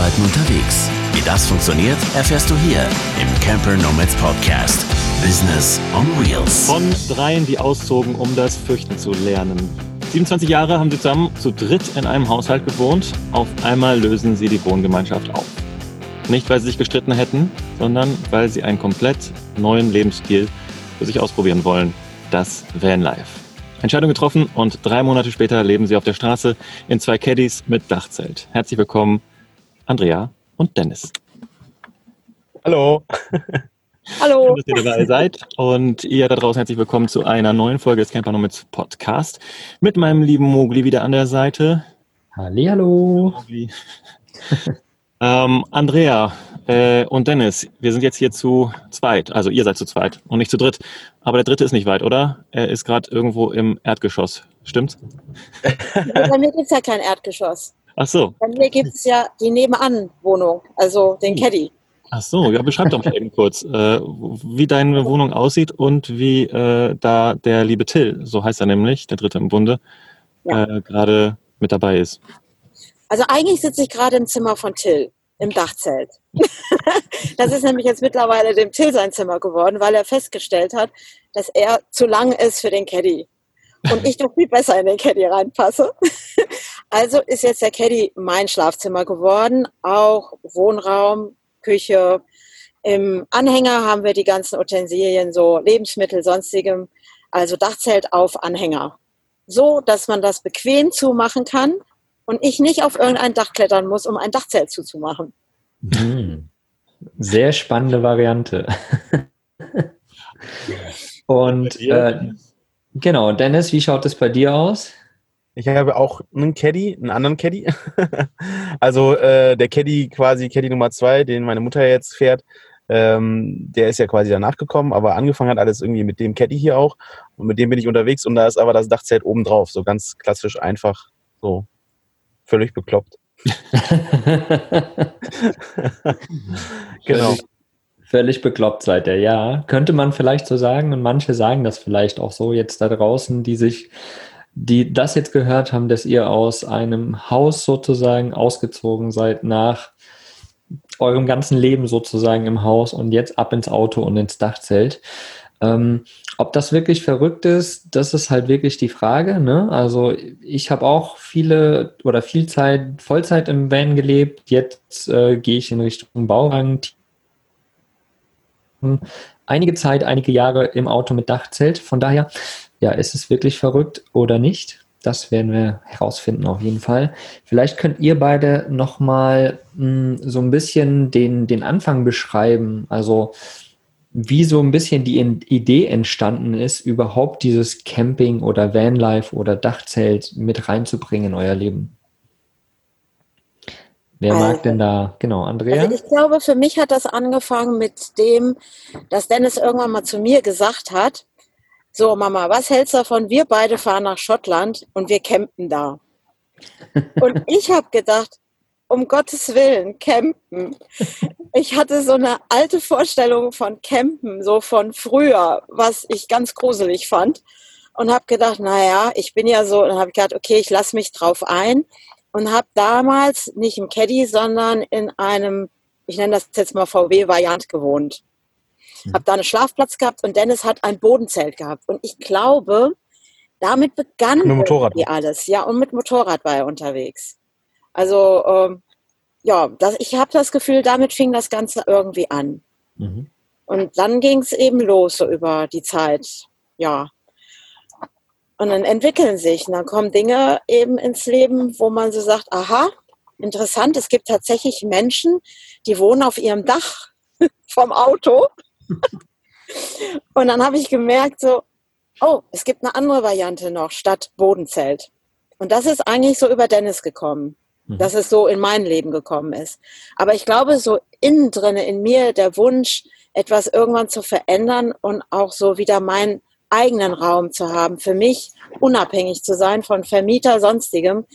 Arbeiten unterwegs. Wie das funktioniert, erfährst du hier im Camper Nomads Podcast. Business on Wheels. Von dreien, die auszogen, um das Fürchten zu lernen. 27 Jahre haben sie zusammen zu dritt in einem Haushalt gewohnt. Auf einmal lösen sie die Wohngemeinschaft auf. Nicht, weil sie sich gestritten hätten, sondern weil sie einen komplett neuen Lebensstil für sich ausprobieren wollen. Das Vanlife. Entscheidung getroffen und drei Monate später leben sie auf der Straße in zwei Caddies mit Dachzelt. Herzlich willkommen, Andrea und Dennis. Hallo. Hallo. Schön, dass ihr dabei seid. Und ihr da draußen herzlich willkommen zu einer neuen Folge des Camper Nomads Podcast. Mit meinem lieben Mogli wieder an der Seite. Hallihallo. Mogli. ähm, Andrea äh, und Dennis, wir sind jetzt hier zu zweit. Also ihr seid zu zweit und nicht zu dritt. Aber der dritte ist nicht weit, oder? Er ist gerade irgendwo im Erdgeschoss. Stimmt's? Bei mir gibt es ja kein Erdgeschoss. Ach so. Bei mir gibt es ja die Nebenan-Wohnung, also den Caddy. Ach so, ja, beschreib doch mal eben kurz, äh, wie deine Wohnung aussieht und wie äh, da der liebe Till, so heißt er nämlich, der Dritte im Bunde, Ja. äh, gerade mit dabei ist. Also eigentlich sitze ich gerade im Zimmer von Till, im Dachzelt. das ist nämlich jetzt mittlerweile dem Till sein Zimmer geworden, weil er festgestellt hat, dass er zu lang ist für den Caddy. Und ich doch viel besser in den Caddy reinpasse. Also ist jetzt der Caddy mein Schlafzimmer geworden, auch Wohnraum, Küche. Im Anhänger haben wir die ganzen Utensilien, so Lebensmittel, sonstigem, also Dachzelt auf Anhänger. So, dass man das bequem zumachen kann und ich nicht auf irgendein Dach klettern muss, um ein Dachzelt zuzumachen. Hm. Sehr spannende Variante. Und äh, genau, Dennis, wie schaut es bei dir aus? Ich habe auch einen Caddy, einen anderen Caddy. also äh, der Caddy quasi, Caddy Nummer zwei, den meine Mutter jetzt fährt, ähm, der ist ja quasi danach gekommen, aber angefangen hat alles irgendwie mit dem Caddy hier auch. Und mit dem bin ich unterwegs und da ist aber das Dachzelt oben drauf. So ganz klassisch einfach, so völlig bekloppt. genau. Völlig, bekloppt seid ihr, ja. Könnte man vielleicht so sagen und manche sagen das vielleicht auch so jetzt da draußen, die sich, die das jetzt gehört haben, dass ihr aus einem Haus sozusagen ausgezogen seid nach eurem ganzen Leben sozusagen im Haus und jetzt ab ins Auto und ins Dachzelt. Ähm, ob das wirklich verrückt ist, das ist halt wirklich die Frage. Ne? Also ich habe auch viele oder viel Zeit, Vollzeit im Van gelebt. Jetzt äh, gehe ich in Richtung Bauwagen. Einige Zeit, einige Jahre im Auto mit Dachzelt. Von daher, ja, ist es wirklich verrückt oder nicht? Das werden wir herausfinden auf jeden Fall. Vielleicht könnt ihr beide nochmal so ein bisschen den, den Anfang beschreiben. Also wie so ein bisschen die Idee entstanden ist, überhaupt dieses Camping oder Vanlife oder Dachzelt mit reinzubringen in euer Leben. Wer mag Also- denn da, genau, Andrea? Also ich glaube, für mich hat das angefangen mit dem, dass Dennis irgendwann mal zu mir gesagt hat, so Mama, was hältst du davon? Wir beide fahren nach Schottland und wir campen da. Und ich habe gedacht, um Gottes Willen, campen. Ich hatte so eine alte Vorstellung von campen, so von früher, was ich ganz gruselig fand. Und habe gedacht, naja, ich bin ja so, dann habe ich gedacht, okay, ich lasse mich drauf ein. Und habe damals nicht im Caddy, sondern in einem, ich nenne das jetzt mal VW-Variant gewohnt. Habe da einen Schlafplatz gehabt und Dennis hat ein Bodenzelt gehabt. Und ich glaube, damit begann Mit irgendwie alles. Ja, und mit Motorrad war er unterwegs. Also, ähm, ja, das, ich habe das Gefühl, damit fing das Ganze irgendwie an. Mhm. Und dann ging es eben los, so über die Zeit. Ja. Und dann entwickeln sich, und dann kommen Dinge eben ins Leben, wo man so sagt, aha, interessant, es gibt tatsächlich Menschen, die wohnen auf ihrem Dach vom Auto. Und dann habe ich gemerkt, so, oh, es gibt eine andere Variante noch statt Bodenzelt. Und das ist eigentlich so über Dennis gekommen, Mhm. dass es so in mein Leben gekommen ist. Aber ich glaube, so innen drin in mir der Wunsch, etwas irgendwann zu verändern und auch so wieder meinen eigenen Raum zu haben, für mich unabhängig zu sein von Vermieter, sonstigem,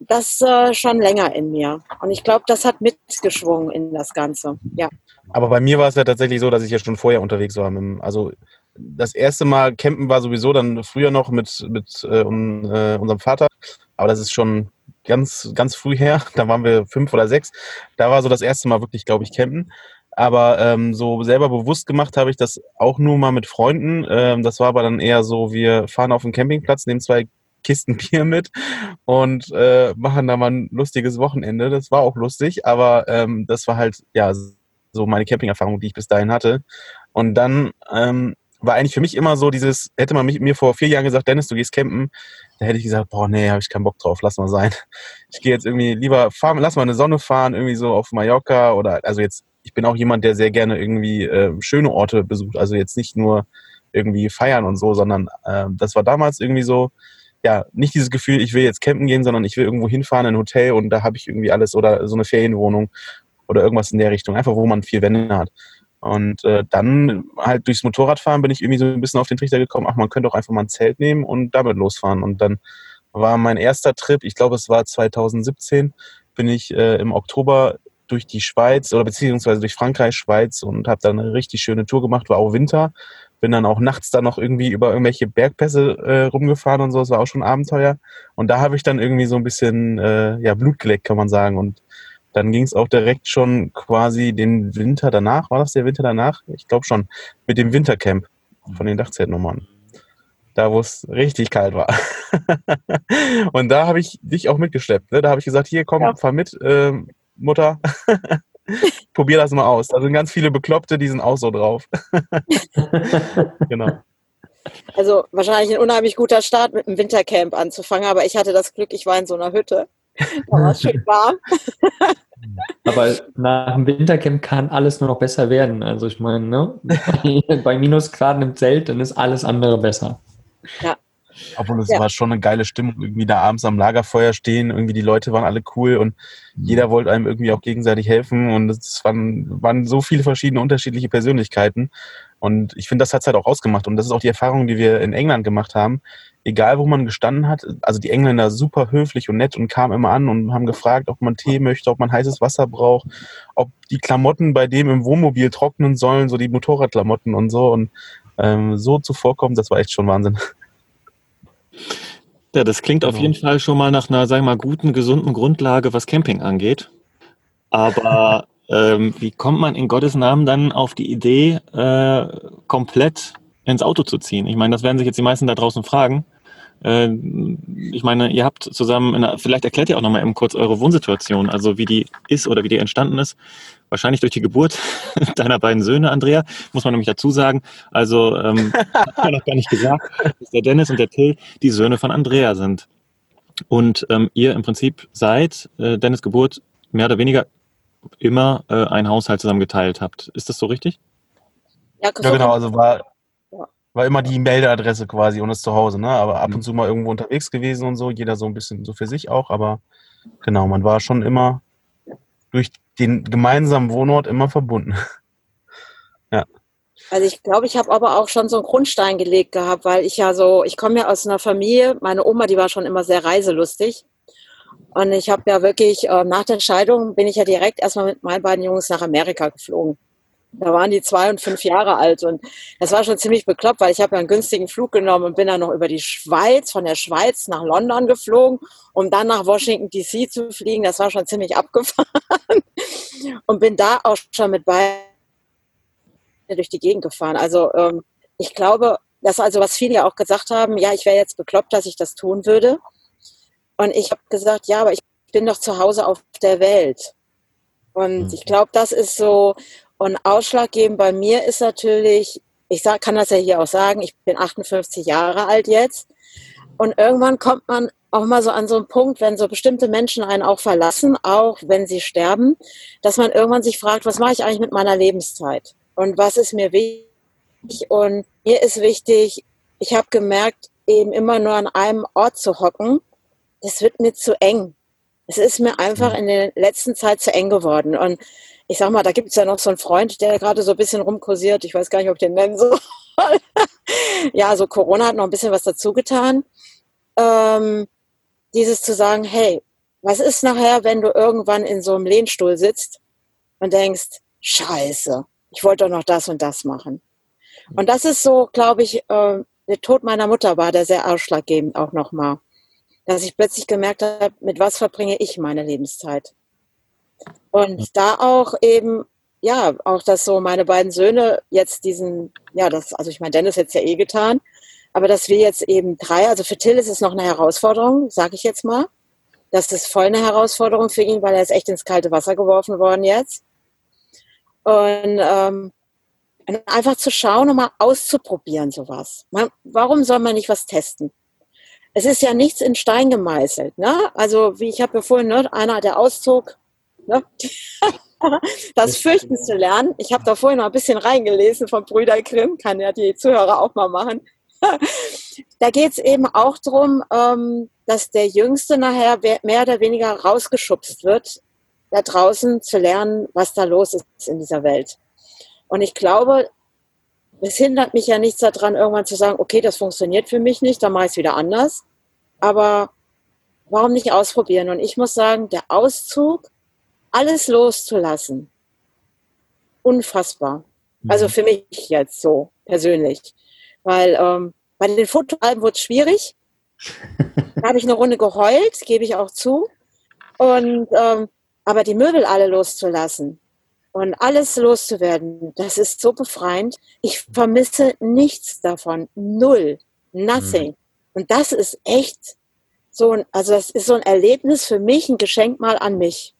das äh, schon länger in mir. Und ich glaube, das hat mitgeschwungen in das Ganze. Ja. Aber bei mir war es ja tatsächlich so, dass ich ja schon vorher unterwegs war. Also das erste Mal campen war sowieso dann früher noch mit, mit äh, un, äh, unserem Vater. Aber das ist schon ganz, ganz früh her. Da waren wir fünf oder sechs. Da war so das erste Mal wirklich, glaube ich, campen. Aber ähm, so selber bewusst gemacht habe ich das auch nur mal mit Freunden. Ähm, das war aber dann eher so, wir fahren auf den Campingplatz, nehmen zwei Kisten Bier mit und äh, machen da mal ein lustiges Wochenende. Das war auch lustig, aber ähm, das war halt ja so meine Camping-Erfahrung, die ich bis dahin hatte. Und dann ähm, war eigentlich für mich immer so dieses, hätte man mich, mir vor vier Jahren gesagt, Dennis, du gehst campen, da hätte ich gesagt, boah, nee, habe ich keinen Bock drauf, lass mal sein. Ich gehe jetzt irgendwie lieber, fahren, lass mal eine Sonne fahren, irgendwie so auf Mallorca oder, also jetzt, ich bin auch jemand, der sehr gerne irgendwie äh, schöne Orte besucht, also jetzt nicht nur irgendwie feiern und so, sondern äh, das war damals irgendwie so, ja, nicht dieses Gefühl, ich will jetzt campen gehen, sondern ich will irgendwo hinfahren, in ein Hotel und da habe ich irgendwie alles oder so eine Ferienwohnung oder irgendwas in der Richtung, einfach wo man vier Wände hat. Und äh, dann halt durchs Motorradfahren bin ich irgendwie so ein bisschen auf den Trichter gekommen, ach, man könnte auch einfach mal ein Zelt nehmen und damit losfahren. Und dann war mein erster Trip, ich glaube, es war 2017, bin ich äh, im Oktober durch die Schweiz oder beziehungsweise durch Frankreich, Schweiz und habe dann eine richtig schöne Tour gemacht, war auch Winter. Bin dann auch nachts dann noch irgendwie über irgendwelche Bergpässe äh, rumgefahren und so, das war auch schon Abenteuer. Und da habe ich dann irgendwie so ein bisschen äh, ja, Blut geleckt, kann man sagen. Und dann ging es auch direkt schon quasi den Winter danach. War das der Winter danach? Ich glaube schon. Mit dem Wintercamp von den Dachzeltnummern. Da, wo es richtig kalt war. und da habe ich dich auch mitgeschleppt. Ne? Da habe ich gesagt, hier komm, ja. fahr mit, äh, Mutter. Probier das mal aus. Da sind ganz viele Bekloppte, die sind auch so drauf. genau. Also wahrscheinlich ein unheimlich guter Start mit dem Wintercamp anzufangen, aber ich hatte das Glück, ich war in so einer Hütte. Da war es schön warm. Aber nach dem Wintercamp kann alles nur noch besser werden. Also ich meine, ne? bei Minusgraden im Zelt, dann ist alles andere besser. Ja. Obwohl es ja. war schon eine geile Stimmung, irgendwie da abends am Lagerfeuer stehen, irgendwie die Leute waren alle cool und mhm. jeder wollte einem irgendwie auch gegenseitig helfen und es waren, waren so viele verschiedene unterschiedliche Persönlichkeiten und ich finde, das hat es halt auch ausgemacht und das ist auch die Erfahrung, die wir in England gemacht haben, egal wo man gestanden hat, also die Engländer super höflich und nett und kamen immer an und haben gefragt, ob man Tee möchte, ob man heißes Wasser braucht, ob die Klamotten bei dem im Wohnmobil trocknen sollen, so die Motorradklamotten und so und ähm, so zuvorkommen, das war echt schon Wahnsinn. Ja, das klingt genau. auf jeden Fall schon mal nach einer, sagen wir mal, guten, gesunden Grundlage, was Camping angeht. Aber ähm, wie kommt man in Gottes Namen dann auf die Idee, äh, komplett ins Auto zu ziehen? Ich meine, das werden sich jetzt die meisten da draußen fragen. Äh, ich meine, ihr habt zusammen, einer, vielleicht erklärt ihr auch nochmal eben kurz eure Wohnsituation, also wie die ist oder wie die entstanden ist. Wahrscheinlich durch die Geburt deiner beiden Söhne, Andrea, muss man nämlich dazu sagen. Also, ähm, hat man noch gar nicht gesagt, dass der Dennis und der Till die Söhne von Andrea sind. Und ähm, ihr im Prinzip seit äh, Dennis Geburt mehr oder weniger immer äh, ein Haushalt zusammen geteilt habt. Ist das so richtig? Ja, ja genau. Also war war immer die Meldeadresse quasi und ist zu Hause, ne? Aber ab und mhm. zu mal irgendwo unterwegs gewesen und so, jeder so ein bisschen so für sich auch, aber genau, man war schon immer durch den gemeinsamen Wohnort immer verbunden. ja. Also ich glaube, ich habe aber auch schon so einen Grundstein gelegt gehabt, weil ich ja so, ich komme ja aus einer Familie, meine Oma, die war schon immer sehr reiselustig. Und ich habe ja wirklich, äh, nach der Scheidung bin ich ja direkt erstmal mit meinen beiden Jungs nach Amerika geflogen. Da waren die zwei und fünf Jahre alt und das war schon ziemlich bekloppt, weil ich habe ja einen günstigen Flug genommen und bin dann noch über die Schweiz, von der Schweiz nach London geflogen, um dann nach Washington DC zu fliegen. Das war schon ziemlich abgefahren und bin da auch schon mit beiden durch die Gegend gefahren. Also ähm, ich glaube, das also, was viele ja auch gesagt haben, ja, ich wäre jetzt bekloppt, dass ich das tun würde. Und ich habe gesagt, ja, aber ich bin doch zu Hause auf der Welt. Und mhm. ich glaube, das ist so, und ausschlaggebend bei mir ist natürlich, ich sag, kann das ja hier auch sagen, ich bin 58 Jahre alt jetzt. Und irgendwann kommt man auch mal so an so einen Punkt, wenn so bestimmte Menschen einen auch verlassen, auch wenn sie sterben, dass man irgendwann sich fragt, was mache ich eigentlich mit meiner Lebenszeit? Und was ist mir wichtig? Und mir ist wichtig, ich habe gemerkt, eben immer nur an einem Ort zu hocken, das wird mir zu eng. Es ist mir einfach in der letzten Zeit zu eng geworden. Und ich sag mal, da gibt es ja noch so einen Freund, der gerade so ein bisschen rumkursiert. Ich weiß gar nicht, ob ich den nennen soll. ja, so Corona hat noch ein bisschen was dazu getan. Ähm, dieses zu sagen, hey, was ist nachher, wenn du irgendwann in so einem Lehnstuhl sitzt und denkst, scheiße, ich wollte doch noch das und das machen. Und das ist so, glaube ich, äh, der Tod meiner Mutter war der sehr ausschlaggebend auch nochmal. dass ich plötzlich gemerkt habe, mit was verbringe ich meine Lebenszeit. Und da auch eben, ja, auch dass so meine beiden Söhne jetzt diesen, ja, das, also ich meine, Dennis jetzt ja eh getan, aber dass wir jetzt eben drei, also für Till ist es noch eine Herausforderung, sage ich jetzt mal. Das ist voll eine Herausforderung für ihn, weil er ist echt ins kalte Wasser geworfen worden jetzt. Und ähm, einfach zu schauen und mal auszuprobieren sowas. Man, warum soll man nicht was testen? Es ist ja nichts in Stein gemeißelt. Ne? Also wie ich habe ja vorhin, ne, einer, der Auszug, ne? das Fürchten zu lernen. Ich habe da vorhin noch ein bisschen reingelesen von Brüder Grimm, kann ja die Zuhörer auch mal machen. da geht es eben auch darum, ähm, dass der Jüngste nachher mehr oder weniger rausgeschubst wird, da draußen zu lernen, was da los ist in dieser Welt. Und ich glaube, es hindert mich ja nichts daran, irgendwann zu sagen, okay, das funktioniert für mich nicht, dann mache ich es wieder anders. Aber warum nicht ausprobieren? Und ich muss sagen, der Auszug, alles loszulassen, unfassbar. Also mhm. für mich jetzt so persönlich. Weil ähm, bei den Fotoalben wurde es schwierig. da habe ich eine Runde geheult, gebe ich auch zu. Und ähm, aber die Möbel alle loszulassen, und alles loszuwerden, das ist so befreiend. Ich vermisse nichts davon. Null. Nothing. Mhm. Und das ist echt so ein, also das ist so ein Erlebnis für mich, ein Geschenk mal an mich.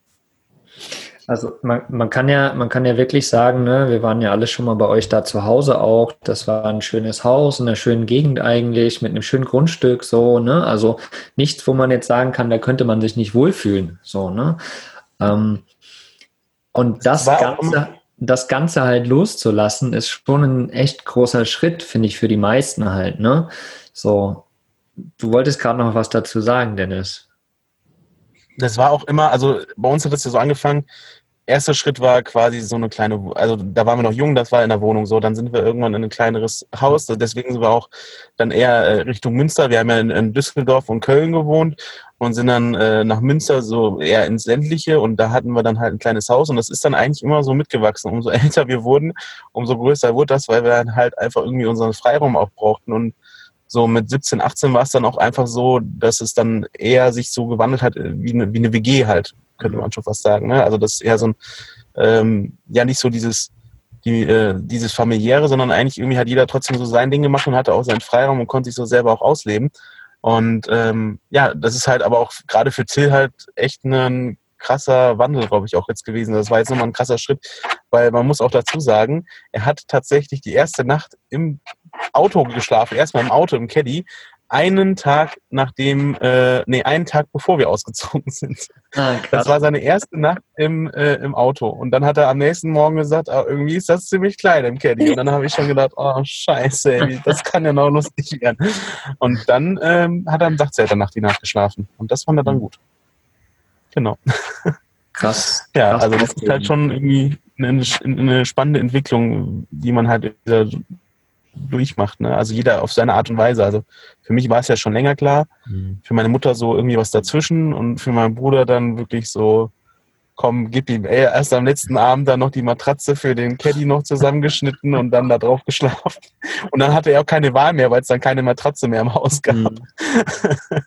Also man, man, kann ja, man kann ja wirklich sagen, ne, wir waren ja alle schon mal bei euch da zu Hause auch. Das war ein schönes Haus in einer schönen Gegend eigentlich, mit einem schönen Grundstück, so, ne? Also nichts, wo man jetzt sagen kann, da könnte man sich nicht wohlfühlen. So, ne? Ähm, und das, das Ganze, das Ganze halt loszulassen, ist schon ein echt großer Schritt, finde ich, für die meisten halt, ne? So, du wolltest gerade noch was dazu sagen, Dennis. Das war auch immer, also bei uns hat es ja so angefangen, erster Schritt war quasi so eine kleine, also da waren wir noch jung, das war in der Wohnung so, dann sind wir irgendwann in ein kleineres Haus, deswegen sind wir auch dann eher äh, Richtung Münster, wir haben ja in, in Düsseldorf und Köln gewohnt und sind dann äh, nach Münster so eher ins ländliche. Und da hatten wir dann halt ein kleines Haus. Und das ist dann eigentlich immer so mitgewachsen. Umso älter wir wurden, umso größer wurde das, weil wir dann halt einfach irgendwie unseren Freiraum auch brauchten. Und so mit 17, 18 war es dann auch einfach so, dass es dann eher sich so gewandelt hat äh, wie eine, wie eine WG halt, könnte man schon fast sagen. Ne? Also das ist eher so ein, ähm, ja nicht so dieses, die, äh, dieses familiäre, sondern eigentlich irgendwie hat jeder trotzdem so sein Ding gemacht und hatte auch seinen Freiraum und konnte sich so selber auch ausleben. Und ähm, ja, das ist halt aber auch gerade für Till halt echt ein krasser Wandel, glaube ich, auch jetzt gewesen. Das war jetzt nochmal ein krasser Schritt, weil man muss auch dazu sagen, er hat tatsächlich die erste Nacht im Auto geschlafen, erstmal im Auto, im Caddy, einen Tag nachdem, äh, nee, einen Tag bevor wir ausgezogen sind. Ah, das war seine erste Nacht im, äh, im Auto. Und dann hat er am nächsten Morgen gesagt, ah, irgendwie ist das ziemlich klein im Caddy. Und dann habe ich schon gedacht, oh scheiße, ey, das kann ja noch lustig werden. Und dann ähm, hat er am Dachzelternacht die Nacht geschlafen. Und das fand er dann gut. Genau. Krass. ja, krass also das ist halt schon irgendwie eine, eine spannende Entwicklung, die man halt in dieser durchmacht. Ne? Also jeder auf seine Art und Weise. Also für mich war es ja schon länger klar. Mhm. Für meine Mutter so irgendwie was dazwischen und für meinen Bruder dann wirklich so, komm, gib ihm ey, erst am letzten Abend dann noch die Matratze für den Caddy noch zusammengeschnitten und dann da drauf geschlafen. Und dann hatte er auch keine Wahl mehr, weil es dann keine Matratze mehr im Haus gab. Mhm.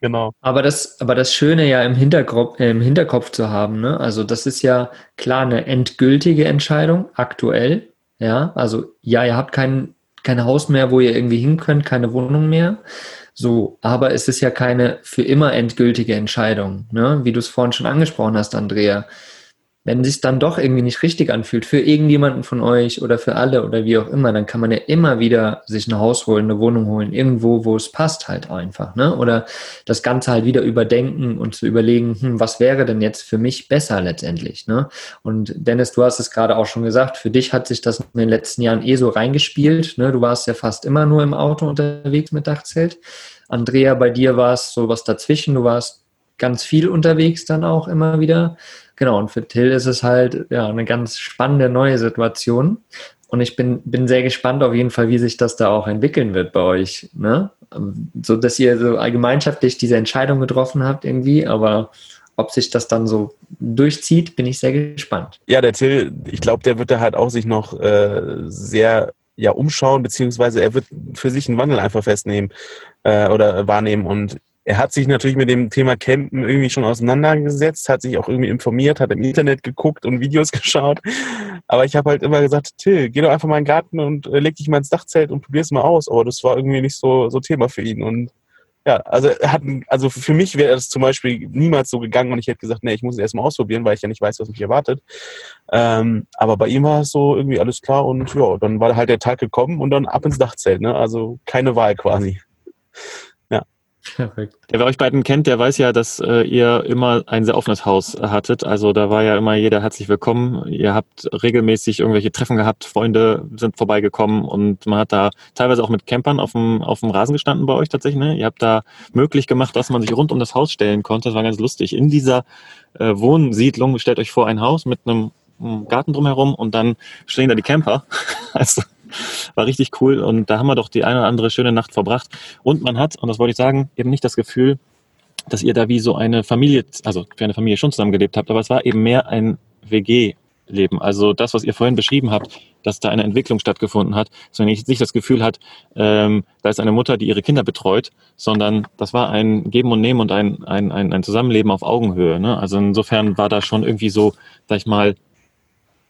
genau. Aber das, aber das Schöne ja im Hinterkopf, äh, im Hinterkopf zu haben, ne? also das ist ja klar eine endgültige Entscheidung aktuell, ja, also ja, ihr habt kein, kein Haus mehr, wo ihr irgendwie hin könnt, keine Wohnung mehr. So, aber es ist ja keine für immer endgültige Entscheidung, ne? wie du es vorhin schon angesprochen hast, Andrea wenn sich dann doch irgendwie nicht richtig anfühlt für irgendjemanden von euch oder für alle oder wie auch immer, dann kann man ja immer wieder sich ein Haus holen, eine Wohnung holen, irgendwo, wo es passt halt einfach, ne? Oder das Ganze halt wieder überdenken und zu überlegen, hm, was wäre denn jetzt für mich besser letztendlich, ne? Und Dennis, du hast es gerade auch schon gesagt, für dich hat sich das in den letzten Jahren eh so reingespielt, ne? Du warst ja fast immer nur im Auto unterwegs mit Dachzelt. Andrea, bei dir war es so was dazwischen, du warst ganz viel unterwegs dann auch immer wieder. Genau, und für Till ist es halt ja eine ganz spannende neue Situation. Und ich bin, bin sehr gespannt auf jeden Fall, wie sich das da auch entwickeln wird bei euch. Ne? So dass ihr so gemeinschaftlich diese Entscheidung getroffen habt irgendwie, aber ob sich das dann so durchzieht, bin ich sehr gespannt. Ja, der Till, ich glaube, der wird da halt auch sich noch äh, sehr ja umschauen, beziehungsweise er wird für sich einen Wandel einfach festnehmen äh, oder wahrnehmen. Und er hat sich natürlich mit dem Thema Campen irgendwie schon auseinandergesetzt, hat sich auch irgendwie informiert, hat im Internet geguckt und Videos geschaut. Aber ich habe halt immer gesagt, Till, geh doch einfach mal in den Garten und äh, leg dich mal ins Dachzelt und probier's mal aus. Aber das war irgendwie nicht so, so Thema für ihn. Und ja, also hat, also für mich wäre es zum Beispiel niemals so gegangen und ich hätte gesagt, nee, ich muss es erstmal ausprobieren, weil ich ja nicht weiß, was mich erwartet. Ähm, aber bei ihm war es so irgendwie alles klar und ja, dann war halt der Tag gekommen und dann ab ins Dachzelt, ne? Also keine Wahl quasi. Perfekt. Der, wer euch beiden kennt, der weiß ja, dass äh, ihr immer ein sehr offenes Haus hattet. Also da war ja immer jeder herzlich willkommen. Ihr habt regelmäßig irgendwelche Treffen gehabt, Freunde sind vorbeigekommen und man hat da teilweise auch mit Campern auf dem, auf dem Rasen gestanden bei euch tatsächlich. Ne? Ihr habt da möglich gemacht, dass man sich rund um das Haus stellen konnte. Das war ganz lustig. In dieser äh, Wohnsiedlung stellt euch vor ein Haus mit einem, einem Garten drumherum und dann stehen da die Camper. also war richtig cool und da haben wir doch die eine oder andere schöne Nacht verbracht. Und man hat, und das wollte ich sagen, eben nicht das Gefühl, dass ihr da wie so eine Familie, also für eine Familie schon zusammengelebt habt, aber es war eben mehr ein WG-Leben. Also das, was ihr vorhin beschrieben habt, dass da eine Entwicklung stattgefunden hat, dass man nicht das Gefühl hat, ähm, da ist eine Mutter, die ihre Kinder betreut, sondern das war ein Geben und Nehmen und ein, ein, ein, ein Zusammenleben auf Augenhöhe. Ne? Also insofern war da schon irgendwie so, sag ich mal,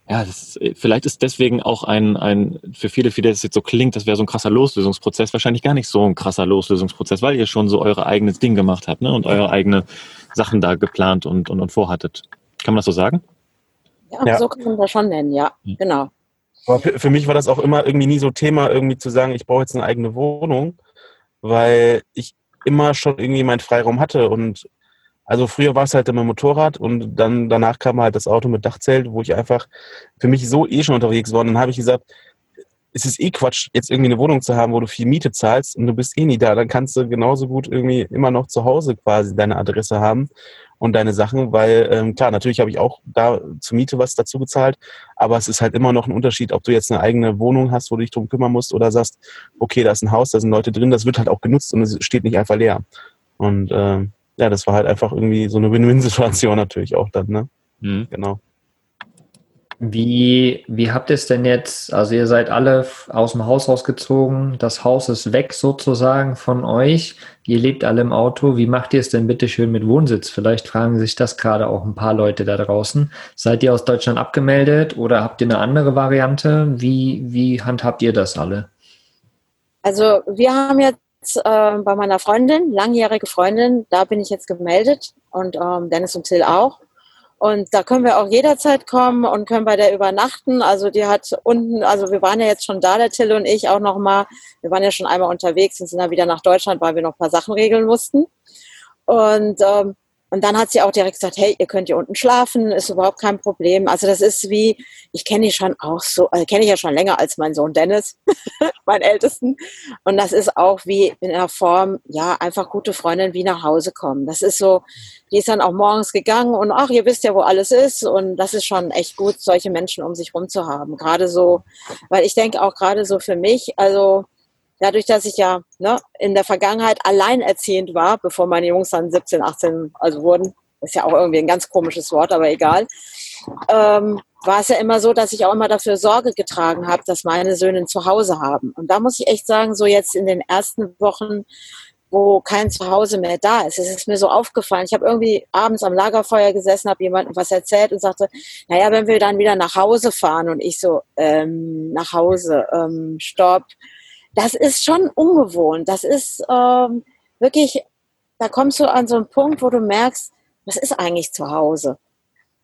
ja, das, vielleicht ist deswegen auch ein, ein, für viele, viele das jetzt so klingt, das wäre so ein krasser Loslösungsprozess, wahrscheinlich gar nicht so ein krasser Loslösungsprozess, weil ihr schon so eure eigenes Ding gemacht habt, ne, und eure eigene Sachen da geplant und, und, und vorhattet. Kann man das so sagen? Ja, ja. so kann man das schon nennen, ja, mhm. genau. Aber für, für mich war das auch immer irgendwie nie so Thema, irgendwie zu sagen, ich brauche jetzt eine eigene Wohnung, weil ich immer schon irgendwie meinen Freiraum hatte und also früher war es halt immer Motorrad und dann danach kam halt das Auto mit Dachzelt, wo ich einfach für mich so eh schon unterwegs war. Und dann habe ich gesagt, es ist eh Quatsch, jetzt irgendwie eine Wohnung zu haben, wo du viel Miete zahlst und du bist eh nie da. Dann kannst du genauso gut irgendwie immer noch zu Hause quasi deine Adresse haben und deine Sachen, weil ähm, klar, natürlich habe ich auch da zur Miete was dazu gezahlt, aber es ist halt immer noch ein Unterschied, ob du jetzt eine eigene Wohnung hast, wo du dich drum kümmern musst oder sagst, okay, da ist ein Haus, da sind Leute drin, das wird halt auch genutzt und es steht nicht einfach leer. Und ähm, ja, das war halt einfach irgendwie so eine Win-Win-Situation natürlich auch dann, ne? Mhm. Genau. Wie, wie habt ihr es denn jetzt? Also ihr seid alle aus dem Haus rausgezogen, das Haus ist weg sozusagen von euch, ihr lebt alle im Auto. Wie macht ihr es denn bitte schön mit Wohnsitz? Vielleicht fragen sich das gerade auch ein paar Leute da draußen. Seid ihr aus Deutschland abgemeldet oder habt ihr eine andere Variante? Wie, wie handhabt ihr das alle? Also wir haben jetzt äh, bei meiner Freundin, langjährige Freundin, da bin ich jetzt gemeldet und ähm, Dennis und Till auch. Und da können wir auch jederzeit kommen und können bei der übernachten. Also die hat unten, also wir waren ja jetzt schon da, der Till und ich auch nochmal. Wir waren ja schon einmal unterwegs und sind dann wieder nach Deutschland, weil wir noch ein paar Sachen regeln mussten. Und ähm, und dann hat sie auch direkt gesagt, hey, ihr könnt hier unten schlafen, ist überhaupt kein Problem. Also das ist wie, ich kenne die schon auch so, also kenne ich ja schon länger als mein Sohn Dennis, mein Ältesten. Und das ist auch wie in der Form, ja, einfach gute Freundin wie nach Hause kommen. Das ist so, die ist dann auch morgens gegangen und ach, ihr wisst ja, wo alles ist. Und das ist schon echt gut, solche Menschen um sich rum zu haben. Gerade so, weil ich denke auch gerade so für mich, also dadurch, dass ich ja ne, in der Vergangenheit alleinerziehend war, bevor meine Jungs dann 17, 18 also wurden, ist ja auch irgendwie ein ganz komisches Wort, aber egal, ähm, war es ja immer so, dass ich auch immer dafür Sorge getragen habe, dass meine Söhne zu Hause haben. Und da muss ich echt sagen, so jetzt in den ersten Wochen, wo kein Zuhause mehr da ist, es ist mir so aufgefallen. Ich habe irgendwie abends am Lagerfeuer gesessen, habe jemandem was erzählt und sagte, naja, wenn wir dann wieder nach Hause fahren und ich so, ähm, nach Hause, ähm, stopp, das ist schon ungewohnt. Das ist ähm, wirklich, da kommst du an so einen Punkt, wo du merkst, was ist eigentlich zu Hause?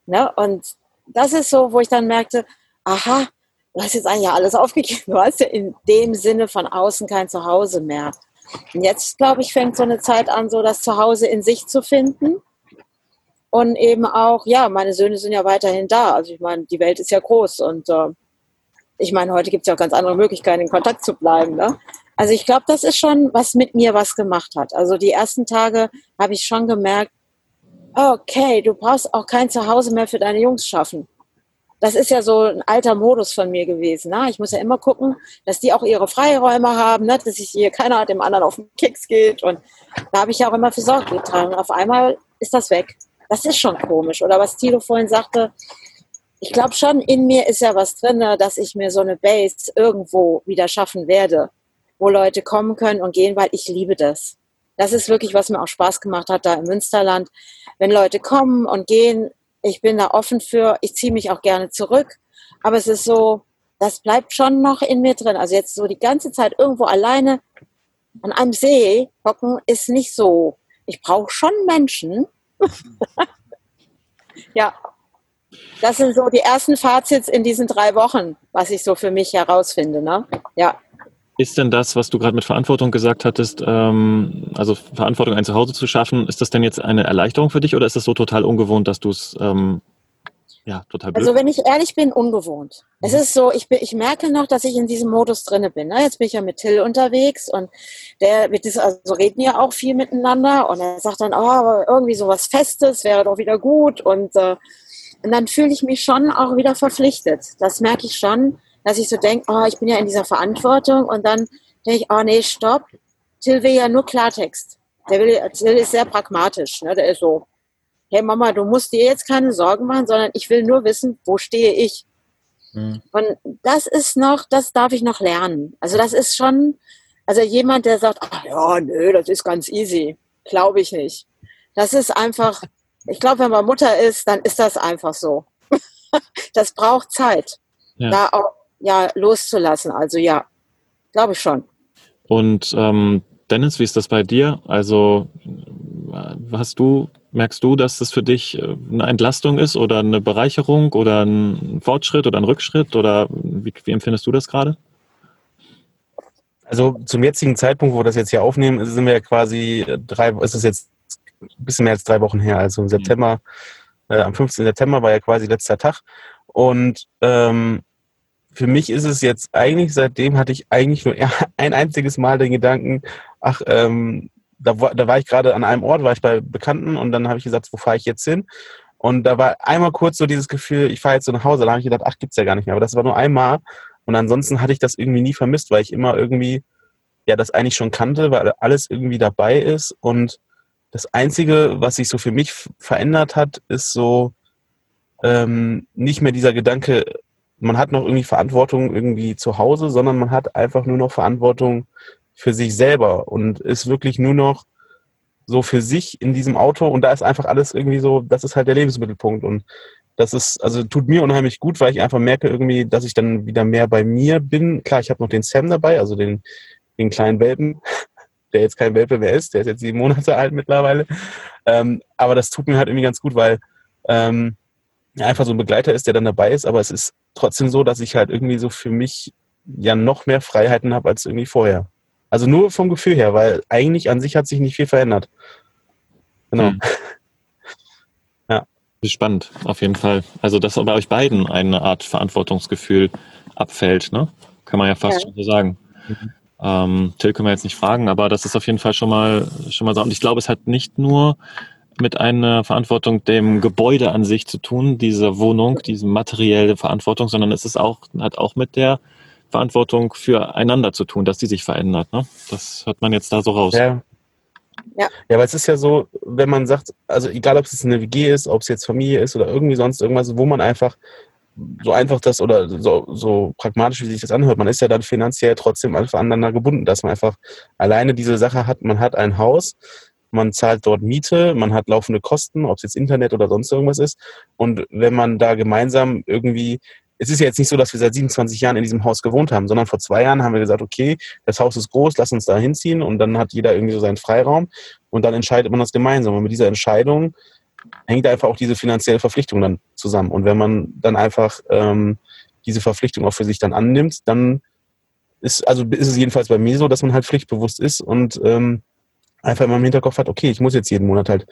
Ne? Und das ist so, wo ich dann merkte, aha, du hast jetzt eigentlich alles aufgegeben. Du hast ja in dem Sinne von außen kein Zuhause mehr. Und jetzt, glaube ich, fängt so eine Zeit an, so das Zuhause in sich zu finden. Und eben auch, ja, meine Söhne sind ja weiterhin da. Also ich meine, die Welt ist ja groß und äh, ich meine, heute gibt es ja auch ganz andere Möglichkeiten, in Kontakt zu bleiben. Ne? Also ich glaube, das ist schon, was mit mir was gemacht hat. Also die ersten Tage habe ich schon gemerkt, okay, du brauchst auch kein Zuhause mehr für deine Jungs schaffen. Das ist ja so ein alter Modus von mir gewesen. Ne? Ich muss ja immer gucken, dass die auch ihre Freiräume haben, ne? dass sich hier keiner dem anderen auf den Keks geht. Und da habe ich ja auch immer für Sorge getragen. Auf einmal ist das weg. Das ist schon komisch. Oder was Tilo vorhin sagte, ich glaube schon, in mir ist ja was drin, dass ich mir so eine Base irgendwo wieder schaffen werde, wo Leute kommen können und gehen, weil ich liebe das. das ist wirklich, was mir auch Spaß gemacht hat da im Münsterland. Wenn Leute kommen und gehen, ich bin da offen für, ich ziehe mich auch gerne zurück. Aber es ist so, das bleibt schon noch in mir drin. Also jetzt so die ganze Zeit irgendwo alleine an einem See hocken, ist nicht so. Ich brauche schon Menschen. ja, das sind so die ersten Fazits in diesen drei Wochen, was ich so für mich herausfinde. Ne? Ja. Ist denn das, was du gerade mit Verantwortung gesagt hattest, ähm, also Verantwortung ein Zuhause zu schaffen, ist das denn jetzt eine Erleichterung für dich oder ist das so total ungewohnt, dass du es ähm, ja, total blöd. Also wenn ich ehrlich bin, ungewohnt. Mhm. Es ist so, ich, bin, ich merke noch, dass ich in diesem Modus drinne bin. Ne? Jetzt bin ich ja mit Till unterwegs und der mit das, also reden ja auch viel miteinander und er sagt dann, oh, irgendwie sowas Festes wäre doch wieder gut und, äh, und dann fühle ich mich schon auch wieder verpflichtet. Das merke ich schon dass ich so denke, oh, ich bin ja in dieser Verantwortung und dann denke ich, oh nee, stopp. Till will ja nur Klartext. Der will, Till ist sehr pragmatisch. Ne? Der ist so, hey Mama, du musst dir jetzt keine Sorgen machen, sondern ich will nur wissen, wo stehe ich. Mhm. Und das ist noch, das darf ich noch lernen. Also das ist schon, also jemand, der sagt, ach ja, nö, das ist ganz easy. Glaube ich nicht. Das ist einfach, ich glaube, wenn man Mutter ist, dann ist das einfach so. das braucht Zeit. Ja. Da auch ja, loszulassen. Also ja, glaube ich schon. Und ähm, Dennis, wie ist das bei dir? Also hast du, merkst du, dass das für dich äh, eine Entlastung ist oder eine Bereicherung oder ein Fortschritt oder ein Rückschritt? Oder wie, wie empfindest du das gerade? Also zum jetzigen Zeitpunkt, wo wir das jetzt hier aufnehmen, sind wir ja quasi drei, ist es jetzt ein bisschen mehr als drei Wochen her. Also im September, äh, am 15. September war ja quasi letzter Tag. Und ähm, für mich ist es jetzt eigentlich, seitdem hatte ich eigentlich nur ein einziges Mal den Gedanken, ach, ähm, da, war, da war ich gerade an einem Ort, war ich bei Bekannten und dann habe ich gesagt, wo fahre ich jetzt hin? Und da war einmal kurz so dieses Gefühl, ich fahre jetzt so nach Hause. Da habe ich gedacht, ach, gibt's ja gar nicht mehr. Aber das war nur einmal. Und ansonsten hatte ich das irgendwie nie vermisst, weil ich immer irgendwie, ja, das eigentlich schon kannte, weil alles irgendwie dabei ist. Und das Einzige, was sich so für mich verändert hat, ist so ähm, nicht mehr dieser Gedanke, man hat noch irgendwie Verantwortung irgendwie zu Hause, sondern man hat einfach nur noch Verantwortung für sich selber und ist wirklich nur noch so für sich in diesem Auto und da ist einfach alles irgendwie so, das ist halt der Lebensmittelpunkt und das ist, also tut mir unheimlich gut, weil ich einfach merke irgendwie, dass ich dann wieder mehr bei mir bin. Klar, ich habe noch den Sam dabei, also den, den kleinen Welpen, der jetzt kein Welpe mehr ist, der ist jetzt sieben Monate alt mittlerweile. Ähm, aber das tut mir halt irgendwie ganz gut, weil ähm, einfach so ein Begleiter ist, der dann dabei ist, aber es ist trotzdem so, dass ich halt irgendwie so für mich ja noch mehr Freiheiten habe als irgendwie vorher. Also nur vom Gefühl her, weil eigentlich an sich hat sich nicht viel verändert. Genau. Hm. ja. Spannend, auf jeden Fall. Also, dass bei euch beiden eine Art Verantwortungsgefühl abfällt, ne? Kann man ja fast ja. schon so sagen. Mhm. Ähm, Till können wir jetzt nicht fragen, aber das ist auf jeden Fall schon mal schon mal so. Und ich glaube, es hat nicht nur mit einer Verantwortung dem Gebäude an sich zu tun, diese Wohnung, diese materielle Verantwortung, sondern es ist auch, hat auch mit der Verantwortung füreinander zu tun, dass die sich verändert. Ne? Das hört man jetzt da so raus. Ja. Ja. ja, weil es ist ja so, wenn man sagt, also egal ob es eine WG ist, ob es jetzt Familie ist oder irgendwie sonst irgendwas, wo man einfach so einfach das oder so, so pragmatisch, wie sich das anhört, man ist ja dann finanziell trotzdem einfach aneinander gebunden, dass man einfach alleine diese Sache hat, man hat ein Haus, man zahlt dort Miete, man hat laufende Kosten, ob es jetzt Internet oder sonst irgendwas ist. Und wenn man da gemeinsam irgendwie, es ist ja jetzt nicht so, dass wir seit 27 Jahren in diesem Haus gewohnt haben, sondern vor zwei Jahren haben wir gesagt, okay, das Haus ist groß, lass uns da hinziehen und dann hat jeder irgendwie so seinen Freiraum und dann entscheidet man das gemeinsam. Und mit dieser Entscheidung hängt einfach auch diese finanzielle Verpflichtung dann zusammen. Und wenn man dann einfach ähm, diese Verpflichtung auch für sich dann annimmt, dann ist, also ist es jedenfalls bei mir so, dass man halt pflichtbewusst ist und ähm, einfach immer im Hinterkopf hat, okay, ich muss jetzt jeden Monat halt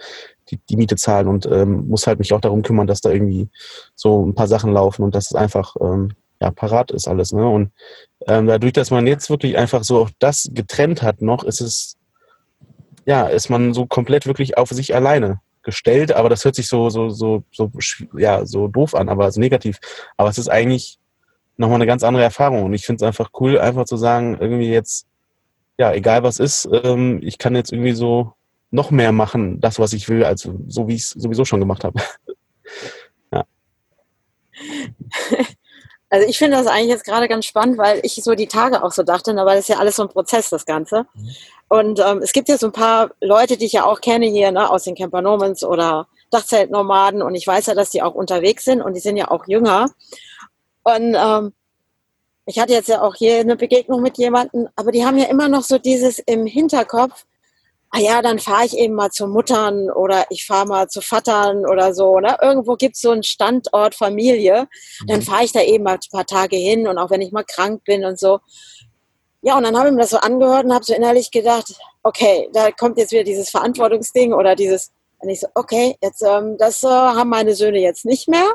die, die Miete zahlen und ähm, muss halt mich auch darum kümmern, dass da irgendwie so ein paar Sachen laufen und dass es einfach ähm, ja parat ist alles. Ne? Und ähm, dadurch, dass man jetzt wirklich einfach so auch das getrennt hat noch, ist es ja, ist man so komplett wirklich auf sich alleine gestellt, aber das hört sich so, so, so, so, ja, so doof an, aber so negativ. Aber es ist eigentlich nochmal eine ganz andere Erfahrung. Und ich finde es einfach cool, einfach zu sagen, irgendwie jetzt ja, egal was ist, ähm, ich kann jetzt irgendwie so noch mehr machen, das, was ich will, als so wie ich es sowieso schon gemacht habe. ja. Also ich finde das eigentlich jetzt gerade ganz spannend, weil ich so die Tage auch so dachte, weil das ist ja alles so ein Prozess, das Ganze. Und ähm, es gibt ja so ein paar Leute, die ich ja auch kenne hier, ne, aus den Campernomans oder Dachzeltnomaden und ich weiß ja, dass die auch unterwegs sind und die sind ja auch jünger. Und ähm, ich hatte jetzt ja auch hier eine Begegnung mit jemandem, aber die haben ja immer noch so dieses im Hinterkopf, ah ja, dann fahre ich eben mal zu Muttern oder ich fahre mal zu Vatern oder so. Ne? Irgendwo gibt es so einen Standort Familie, dann mhm. fahre ich da eben mal ein paar Tage hin und auch wenn ich mal krank bin und so. Ja, und dann habe ich mir das so angehört und habe so innerlich gedacht, okay, da kommt jetzt wieder dieses Verantwortungsding oder dieses, und ich so, okay, jetzt ähm, das äh, haben meine Söhne jetzt nicht mehr.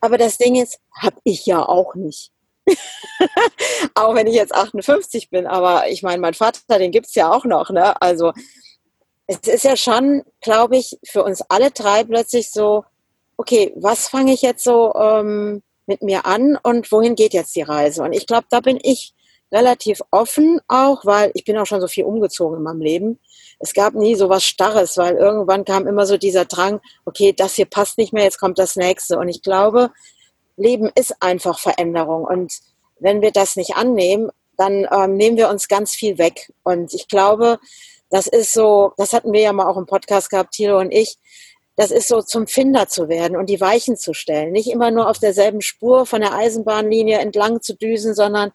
Aber das Ding ist, habe ich ja auch nicht. auch wenn ich jetzt 58 bin, aber ich meine, mein Vater, den gibt es ja auch noch. Ne? Also es ist ja schon, glaube ich, für uns alle drei plötzlich so, okay, was fange ich jetzt so ähm, mit mir an und wohin geht jetzt die Reise? Und ich glaube, da bin ich relativ offen auch, weil ich bin auch schon so viel umgezogen in meinem Leben. Es gab nie so was Starres, weil irgendwann kam immer so dieser Drang, okay, das hier passt nicht mehr, jetzt kommt das nächste. Und ich glaube, Leben ist einfach Veränderung. Und wenn wir das nicht annehmen, dann ähm, nehmen wir uns ganz viel weg. Und ich glaube, das ist so, das hatten wir ja mal auch im Podcast gehabt, Thilo und ich, das ist so zum Finder zu werden und die Weichen zu stellen. Nicht immer nur auf derselben Spur von der Eisenbahnlinie entlang zu düsen, sondern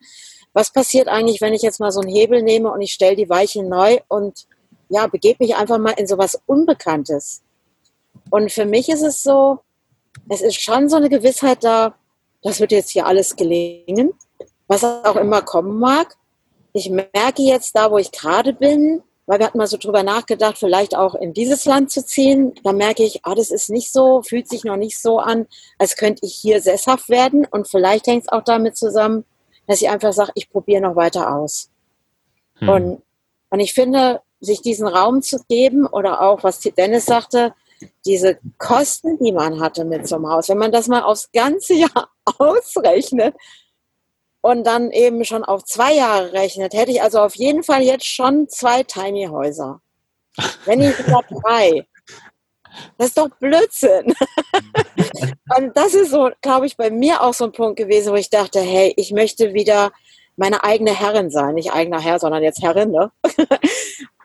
was passiert eigentlich, wenn ich jetzt mal so einen Hebel nehme und ich stelle die Weichen neu und ja, begebe mich einfach mal in so was Unbekanntes. Und für mich ist es so, es ist schon so eine Gewissheit da, das wird jetzt hier alles gelingen, was auch immer kommen mag. Ich merke jetzt da, wo ich gerade bin, weil wir hatten mal so drüber nachgedacht, vielleicht auch in dieses Land zu ziehen. Da merke ich, ah, das ist nicht so, fühlt sich noch nicht so an, als könnte ich hier sesshaft werden. Und vielleicht hängt es auch damit zusammen, dass ich einfach sage, ich probiere noch weiter aus. Hm. Und, und ich finde, sich diesen Raum zu geben oder auch, was Dennis sagte, diese Kosten, die man hatte mit einem Haus, wenn man das mal aufs ganze Jahr ausrechnet und dann eben schon auf zwei Jahre rechnet, hätte ich also auf jeden Fall jetzt schon zwei Tiny Häuser. Wenn nicht sogar drei. Das ist doch Blödsinn. und das ist so, glaube ich, bei mir auch so ein Punkt gewesen, wo ich dachte, hey, ich möchte wieder meine eigene Herrin sein. Nicht eigener Herr, sondern jetzt Herrin. Ne?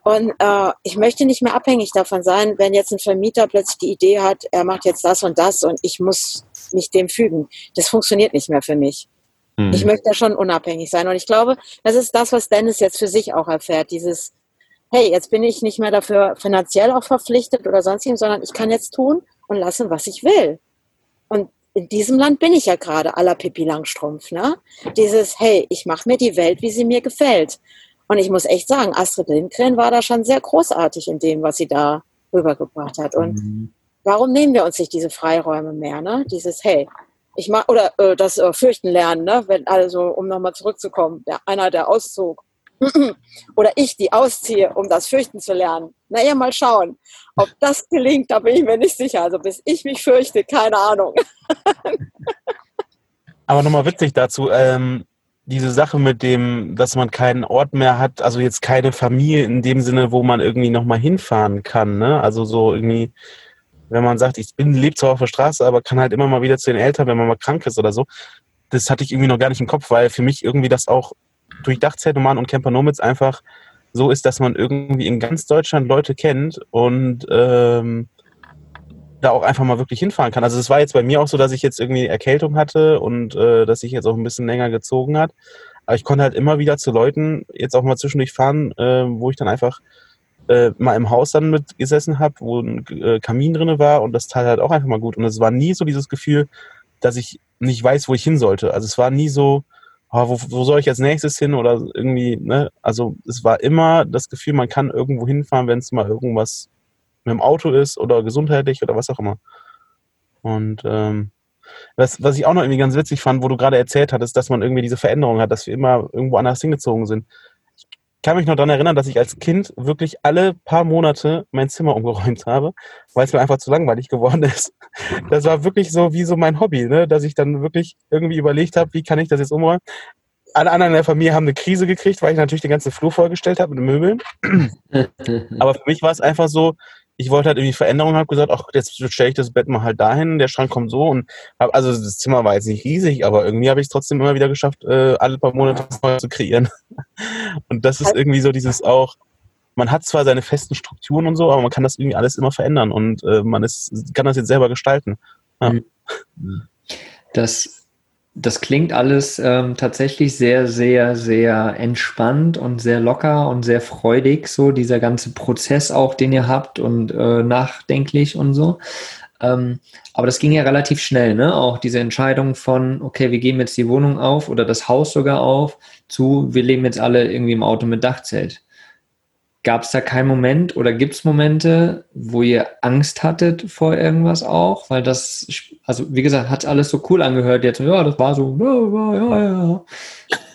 Und äh, ich möchte nicht mehr abhängig davon sein, wenn jetzt ein Vermieter plötzlich die Idee hat, er macht jetzt das und das und ich muss mich dem fügen. Das funktioniert nicht mehr für mich. Mhm. Ich möchte da schon unabhängig sein. Und ich glaube, das ist das, was Dennis jetzt für sich auch erfährt. Dieses, hey, jetzt bin ich nicht mehr dafür finanziell auch verpflichtet oder sonstiges, sondern ich kann jetzt tun und lassen, was ich will. Und in diesem Land bin ich ja gerade aller Pippi Langstrumpf. Ne? Dieses, hey, ich mache mir die Welt, wie sie mir gefällt. Und ich muss echt sagen, Astrid Lindgren war da schon sehr großartig in dem, was sie da rübergebracht hat. Und mhm. warum nehmen wir uns nicht diese Freiräume mehr? Ne? Dieses, hey, ich mag, oder äh, das äh, Fürchten lernen, ne? Wenn, also um nochmal zurückzukommen, der, einer, der auszog. oder ich, die ausziehe, um das Fürchten zu lernen. Naja, mal schauen. Ob das gelingt, da bin ich mir nicht sicher. Also bis ich mich fürchte, keine Ahnung. Aber nochmal witzig dazu, ähm, diese Sache mit dem, dass man keinen Ort mehr hat, also jetzt keine Familie in dem Sinne, wo man irgendwie nochmal hinfahren kann, ne? Also so irgendwie, wenn man sagt, ich bin, lebe zwar auf der Straße, aber kann halt immer mal wieder zu den Eltern, wenn man mal krank ist oder so. Das hatte ich irgendwie noch gar nicht im Kopf, weil für mich irgendwie das auch durch Dachzeltnomaden und Camper Nomads einfach so ist, dass man irgendwie in ganz Deutschland Leute kennt und ähm, da auch einfach mal wirklich hinfahren kann. Also es war jetzt bei mir auch so, dass ich jetzt irgendwie Erkältung hatte und äh, dass sich jetzt auch ein bisschen länger gezogen hat. Aber ich konnte halt immer wieder zu Leuten jetzt auch mal zwischendurch fahren, äh, wo ich dann einfach äh, mal im Haus dann mit gesessen habe, wo ein äh, Kamin drin war und das tat halt auch einfach mal gut. Und es war nie so dieses Gefühl, dass ich nicht weiß, wo ich hin sollte. Also es war nie so, oh, wo, wo soll ich als nächstes hin oder irgendwie, ne? Also es war immer das Gefühl, man kann irgendwo hinfahren, wenn es mal irgendwas mit dem Auto ist oder gesundheitlich oder was auch immer. Und ähm, was, was ich auch noch irgendwie ganz witzig fand, wo du gerade erzählt hattest, dass man irgendwie diese Veränderung hat, dass wir immer irgendwo anders hingezogen sind. Ich kann mich noch daran erinnern, dass ich als Kind wirklich alle paar Monate mein Zimmer umgeräumt habe, weil es mir einfach zu langweilig geworden ist. Das war wirklich so wie so mein Hobby, ne? dass ich dann wirklich irgendwie überlegt habe, wie kann ich das jetzt umräumen. Alle anderen in der Familie haben eine Krise gekriegt, weil ich natürlich den ganzen Flur vorgestellt habe mit den Möbeln. Aber für mich war es einfach so, ich wollte halt irgendwie Veränderungen, habe gesagt, ach, jetzt stelle ich das Bett mal halt dahin, der Schrank kommt so und hab, also das Zimmer war jetzt nicht riesig, aber irgendwie habe ich es trotzdem immer wieder geschafft, äh, alle paar Monate Neues zu kreieren. Und das ist irgendwie so dieses auch, man hat zwar seine festen Strukturen und so, aber man kann das irgendwie alles immer verändern und äh, man ist, kann das jetzt selber gestalten. Ja. Das das klingt alles ähm, tatsächlich sehr, sehr, sehr entspannt und sehr locker und sehr freudig, so dieser ganze Prozess auch, den ihr habt und äh, nachdenklich und so. Ähm, aber das ging ja relativ schnell, ne? Auch diese Entscheidung von, okay, wir geben jetzt die Wohnung auf oder das Haus sogar auf, zu, wir leben jetzt alle irgendwie im Auto mit Dachzelt. Gab es da keinen Moment oder gibt es Momente, wo ihr Angst hattet vor irgendwas auch? Weil das, also wie gesagt, hat alles so cool angehört jetzt. Ja, das war so, ja, ja, ja.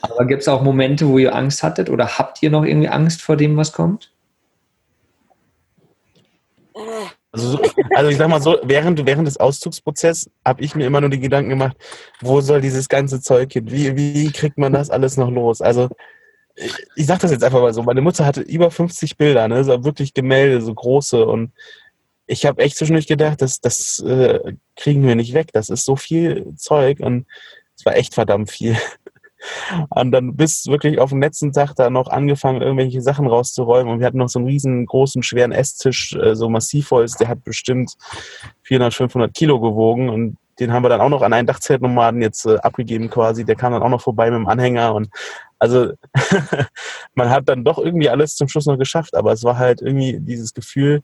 Aber gibt es auch Momente, wo ihr Angst hattet oder habt ihr noch irgendwie Angst vor dem, was kommt? Also, also ich sag mal so, während, während des Auszugsprozesses habe ich mir immer nur die Gedanken gemacht, wo soll dieses ganze Zeug hin? Wie, wie kriegt man das alles noch los? Also ich sag das jetzt einfach mal so, meine Mutter hatte über 50 Bilder, ne, so wirklich Gemälde, so große und ich habe echt zwischendurch gedacht, das, das äh, kriegen wir nicht weg, das ist so viel Zeug und es war echt verdammt viel. Und dann bis wirklich auf den letzten Tag da noch angefangen, irgendwelche Sachen rauszuräumen. Und wir hatten noch so einen riesengroßen, schweren Esstisch, äh, so Massivholz, der hat bestimmt 400, 500 Kilo gewogen. Und den haben wir dann auch noch an einen Dachzeltnomaden jetzt äh, abgegeben quasi. Der kam dann auch noch vorbei mit dem Anhänger. Und also man hat dann doch irgendwie alles zum Schluss noch geschafft, aber es war halt irgendwie dieses Gefühl,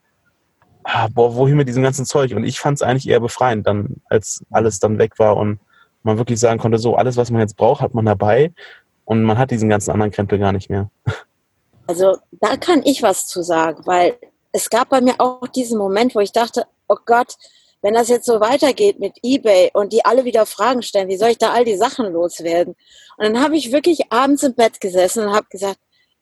ah, boah, wohin mit diesem ganzen Zeug? Und ich fand es eigentlich eher befreiend, dann, als alles dann weg war und man wirklich sagen konnte, so alles, was man jetzt braucht, hat man dabei und man hat diesen ganzen anderen Krempel gar nicht mehr. Also da kann ich was zu sagen, weil es gab bei mir auch diesen Moment, wo ich dachte, oh Gott, wenn das jetzt so weitergeht mit eBay und die alle wieder Fragen stellen, wie soll ich da all die Sachen loswerden? Und dann habe ich wirklich abends im Bett gesessen und habe gesagt,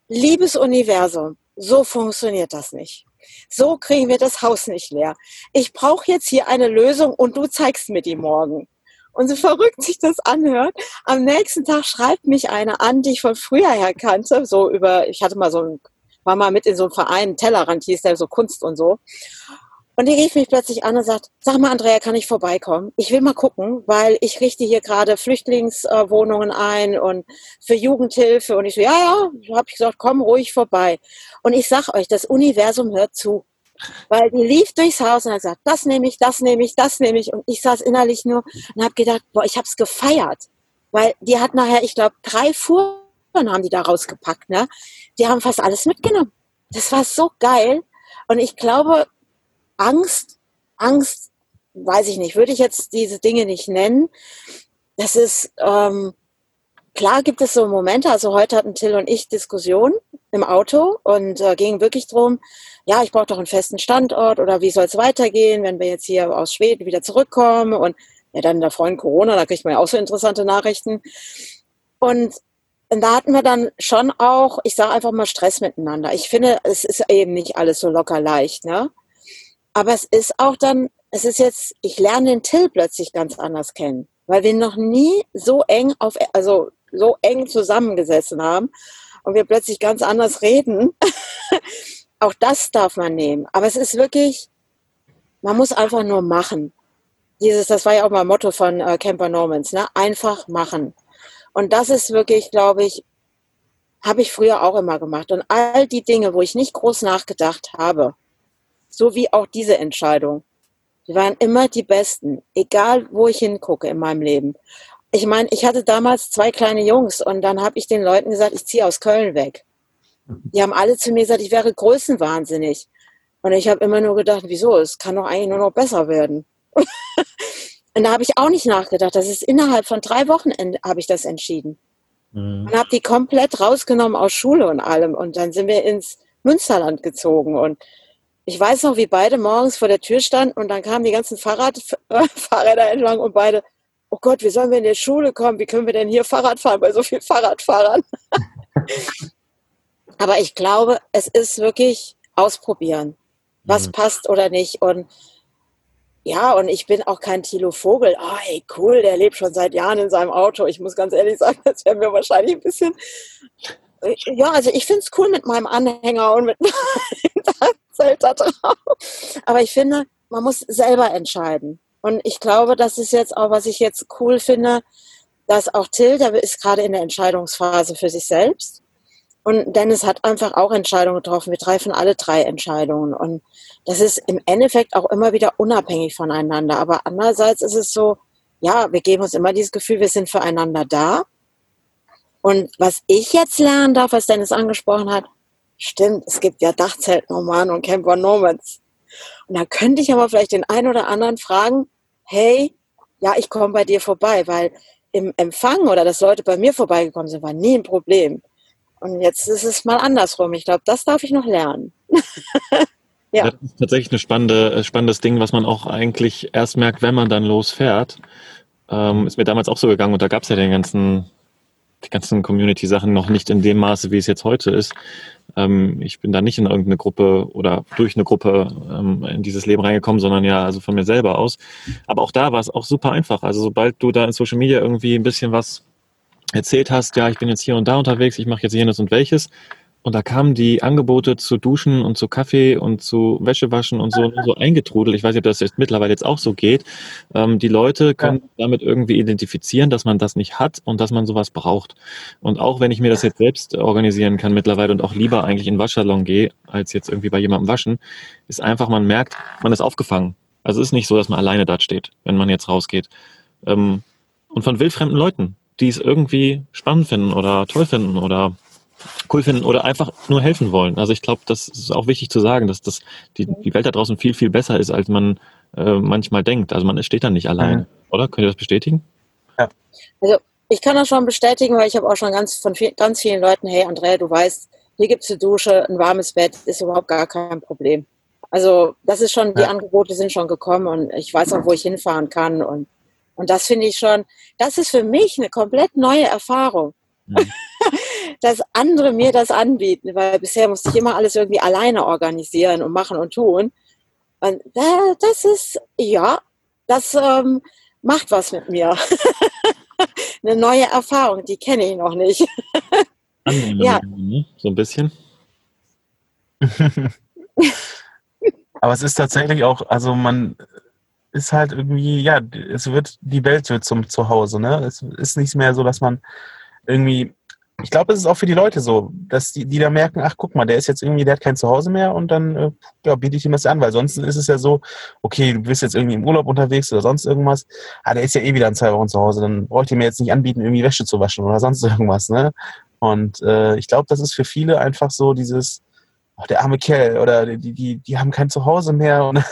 liebes Universum, so funktioniert das nicht. So kriegen wir das Haus nicht leer. Ich brauche jetzt hier eine Lösung und du zeigst mir die morgen. Und so verrückt sich das anhört, am nächsten Tag schreibt mich eine an, die ich von früher her kannte, so über, ich hatte mal so ein, war mal mit in so einem Verein, Tellerrand hieß der, so Kunst und so. Und die rief mich plötzlich an und sagt, sag mal, Andrea, kann ich vorbeikommen? Ich will mal gucken, weil ich richte hier gerade Flüchtlingswohnungen ein und für Jugendhilfe. Und ich so, ja, ja, habe ich gesagt, komm ruhig vorbei. Und ich sag euch, das Universum hört zu. Weil die lief durchs Haus und hat gesagt, das nehme ich, das nehme ich, das nehme ich. Und ich saß innerlich nur und habe gedacht, boah, ich habe es gefeiert. Weil die hat nachher, ich glaube, drei Fuhren haben die da rausgepackt. Ne? Die haben fast alles mitgenommen. Das war so geil. Und ich glaube, Angst, Angst, weiß ich nicht, würde ich jetzt diese Dinge nicht nennen. Das ist, ähm, klar gibt es so Momente, also heute hatten Till und ich Diskussionen im Auto und äh, ging wirklich drum, ja, ich brauche doch einen festen Standort oder wie soll es weitergehen, wenn wir jetzt hier aus Schweden wieder zurückkommen und ja, dann der Freund Corona, da kriegt man ja auch so interessante Nachrichten. Und und da hatten wir dann schon auch, ich sage einfach mal Stress miteinander. Ich finde, es ist eben nicht alles so locker leicht, ne? Aber es ist auch dann, es ist jetzt, ich lerne den Till plötzlich ganz anders kennen, weil wir noch nie so eng auf, also so eng zusammengesessen haben und wir plötzlich ganz anders reden. auch das darf man nehmen. Aber es ist wirklich, man muss einfach nur machen. Dieses, das war ja auch mal Motto von äh, Camper Normans, ne? Einfach machen. Und das ist wirklich, glaube ich, habe ich früher auch immer gemacht. Und all die Dinge, wo ich nicht groß nachgedacht habe, so wie auch diese Entscheidung. Die waren immer die besten, egal wo ich hingucke in meinem Leben. Ich meine, ich hatte damals zwei kleine Jungs und dann habe ich den Leuten gesagt, ich ziehe aus Köln weg. Die haben alle zu mir gesagt, ich wäre größenwahnsinnig. Und ich habe immer nur gedacht, wieso? Es kann doch eigentlich nur noch besser werden. und da habe ich auch nicht nachgedacht. Das ist innerhalb von drei Wochen habe ich das entschieden. Mhm. Und habe die komplett rausgenommen aus Schule und allem. Und dann sind wir ins Münsterland gezogen. Und ich weiß noch, wie beide morgens vor der Tür standen und dann kamen die ganzen Fahrrad, äh, Fahrräder entlang und beide, oh Gott, wie sollen wir in die Schule kommen? Wie können wir denn hier Fahrrad fahren bei so vielen Fahrradfahrern? Aber ich glaube, es ist wirklich ausprobieren, was mhm. passt oder nicht. Und ja, und ich bin auch kein Thilo Vogel. Oh, ey, cool, der lebt schon seit Jahren in seinem Auto. Ich muss ganz ehrlich sagen, das wäre mir wahrscheinlich ein bisschen. Ja, also ich finde es cool mit meinem Anhänger und mit Dachzelt da drauf. Aber ich finde, man muss selber entscheiden. Und ich glaube, das ist jetzt auch, was ich jetzt cool finde, dass auch Till, der ist gerade in der Entscheidungsphase für sich selbst. Und Dennis hat einfach auch Entscheidungen getroffen. Wir treffen alle drei Entscheidungen. Und das ist im Endeffekt auch immer wieder unabhängig voneinander. Aber andererseits ist es so, ja, wir geben uns immer dieses Gefühl, wir sind füreinander da. Und was ich jetzt lernen darf, was Dennis angesprochen hat, stimmt, es gibt ja Dachzeltnomaden und Camper Nomads. Und da könnte ich aber vielleicht den einen oder anderen fragen, hey, ja, ich komme bei dir vorbei, weil im Empfang oder dass Leute bei mir vorbeigekommen sind, war nie ein Problem. Und jetzt ist es mal andersrum. Ich glaube, das darf ich noch lernen. ja. Das ist tatsächlich ein spannende, äh, spannendes Ding, was man auch eigentlich erst merkt, wenn man dann losfährt. Ähm, ist mir damals auch so gegangen und da gab es ja den ganzen die ganzen Community-Sachen noch nicht in dem Maße, wie es jetzt heute ist. Ähm, ich bin da nicht in irgendeine Gruppe oder durch eine Gruppe ähm, in dieses Leben reingekommen, sondern ja, also von mir selber aus. Aber auch da war es auch super einfach. Also sobald du da in Social Media irgendwie ein bisschen was erzählt hast, ja, ich bin jetzt hier und da unterwegs, ich mache jetzt jenes und welches, und da kamen die Angebote zu Duschen und zu Kaffee und zu Wäschewaschen und so, so eingetrudelt. Ich weiß nicht, ob das jetzt mittlerweile jetzt auch so geht. Ähm, die Leute können ja. damit irgendwie identifizieren, dass man das nicht hat und dass man sowas braucht. Und auch wenn ich mir das jetzt selbst organisieren kann mittlerweile und auch lieber eigentlich in den Waschsalon gehe, als jetzt irgendwie bei jemandem waschen, ist einfach, man merkt, man ist aufgefangen. Also es ist nicht so, dass man alleine dort steht, wenn man jetzt rausgeht. Ähm, und von wildfremden Leuten, die es irgendwie spannend finden oder toll finden oder cool finden oder einfach nur helfen wollen. Also ich glaube, das ist auch wichtig zu sagen, dass das die, die Welt da draußen viel, viel besser ist, als man äh, manchmal denkt. Also man steht da nicht allein, mhm. oder? Könnt ihr das bestätigen? Ja. Also ich kann das schon bestätigen, weil ich habe auch schon ganz von viel, ganz vielen Leuten, hey Andrea, du weißt, hier gibt es eine Dusche, ein warmes Bett, ist überhaupt gar kein Problem. Also das ist schon, die Angebote sind schon gekommen und ich weiß auch, wo ich hinfahren kann und und das finde ich schon, das ist für mich eine komplett neue Erfahrung. Mhm. dass andere mir das anbieten, weil bisher musste ich immer alles irgendwie alleine organisieren und machen und tun. Und das ist, ja, das ähm, macht was mit mir. Eine neue Erfahrung, die kenne ich noch nicht. ja. Ne? So ein bisschen. Aber es ist tatsächlich auch, also man ist halt irgendwie, ja, es wird, die Welt wird zum Zuhause, ne? Es ist nicht mehr so, dass man irgendwie ich glaube, es ist auch für die Leute so, dass die, die da merken, ach guck mal, der ist jetzt irgendwie, der hat kein Zuhause mehr und dann äh, ja, biete ich ihm das an, weil sonst ist es ja so, okay, du bist jetzt irgendwie im Urlaub unterwegs oder sonst irgendwas, ah, der ist ja eh wieder in zwei Wochen zu Hause, dann brauche ich mir jetzt nicht anbieten, irgendwie Wäsche zu waschen oder sonst irgendwas, ne? Und äh, ich glaube, das ist für viele einfach so dieses, ach, der arme Kerl oder die, die, die haben kein Zuhause mehr. Und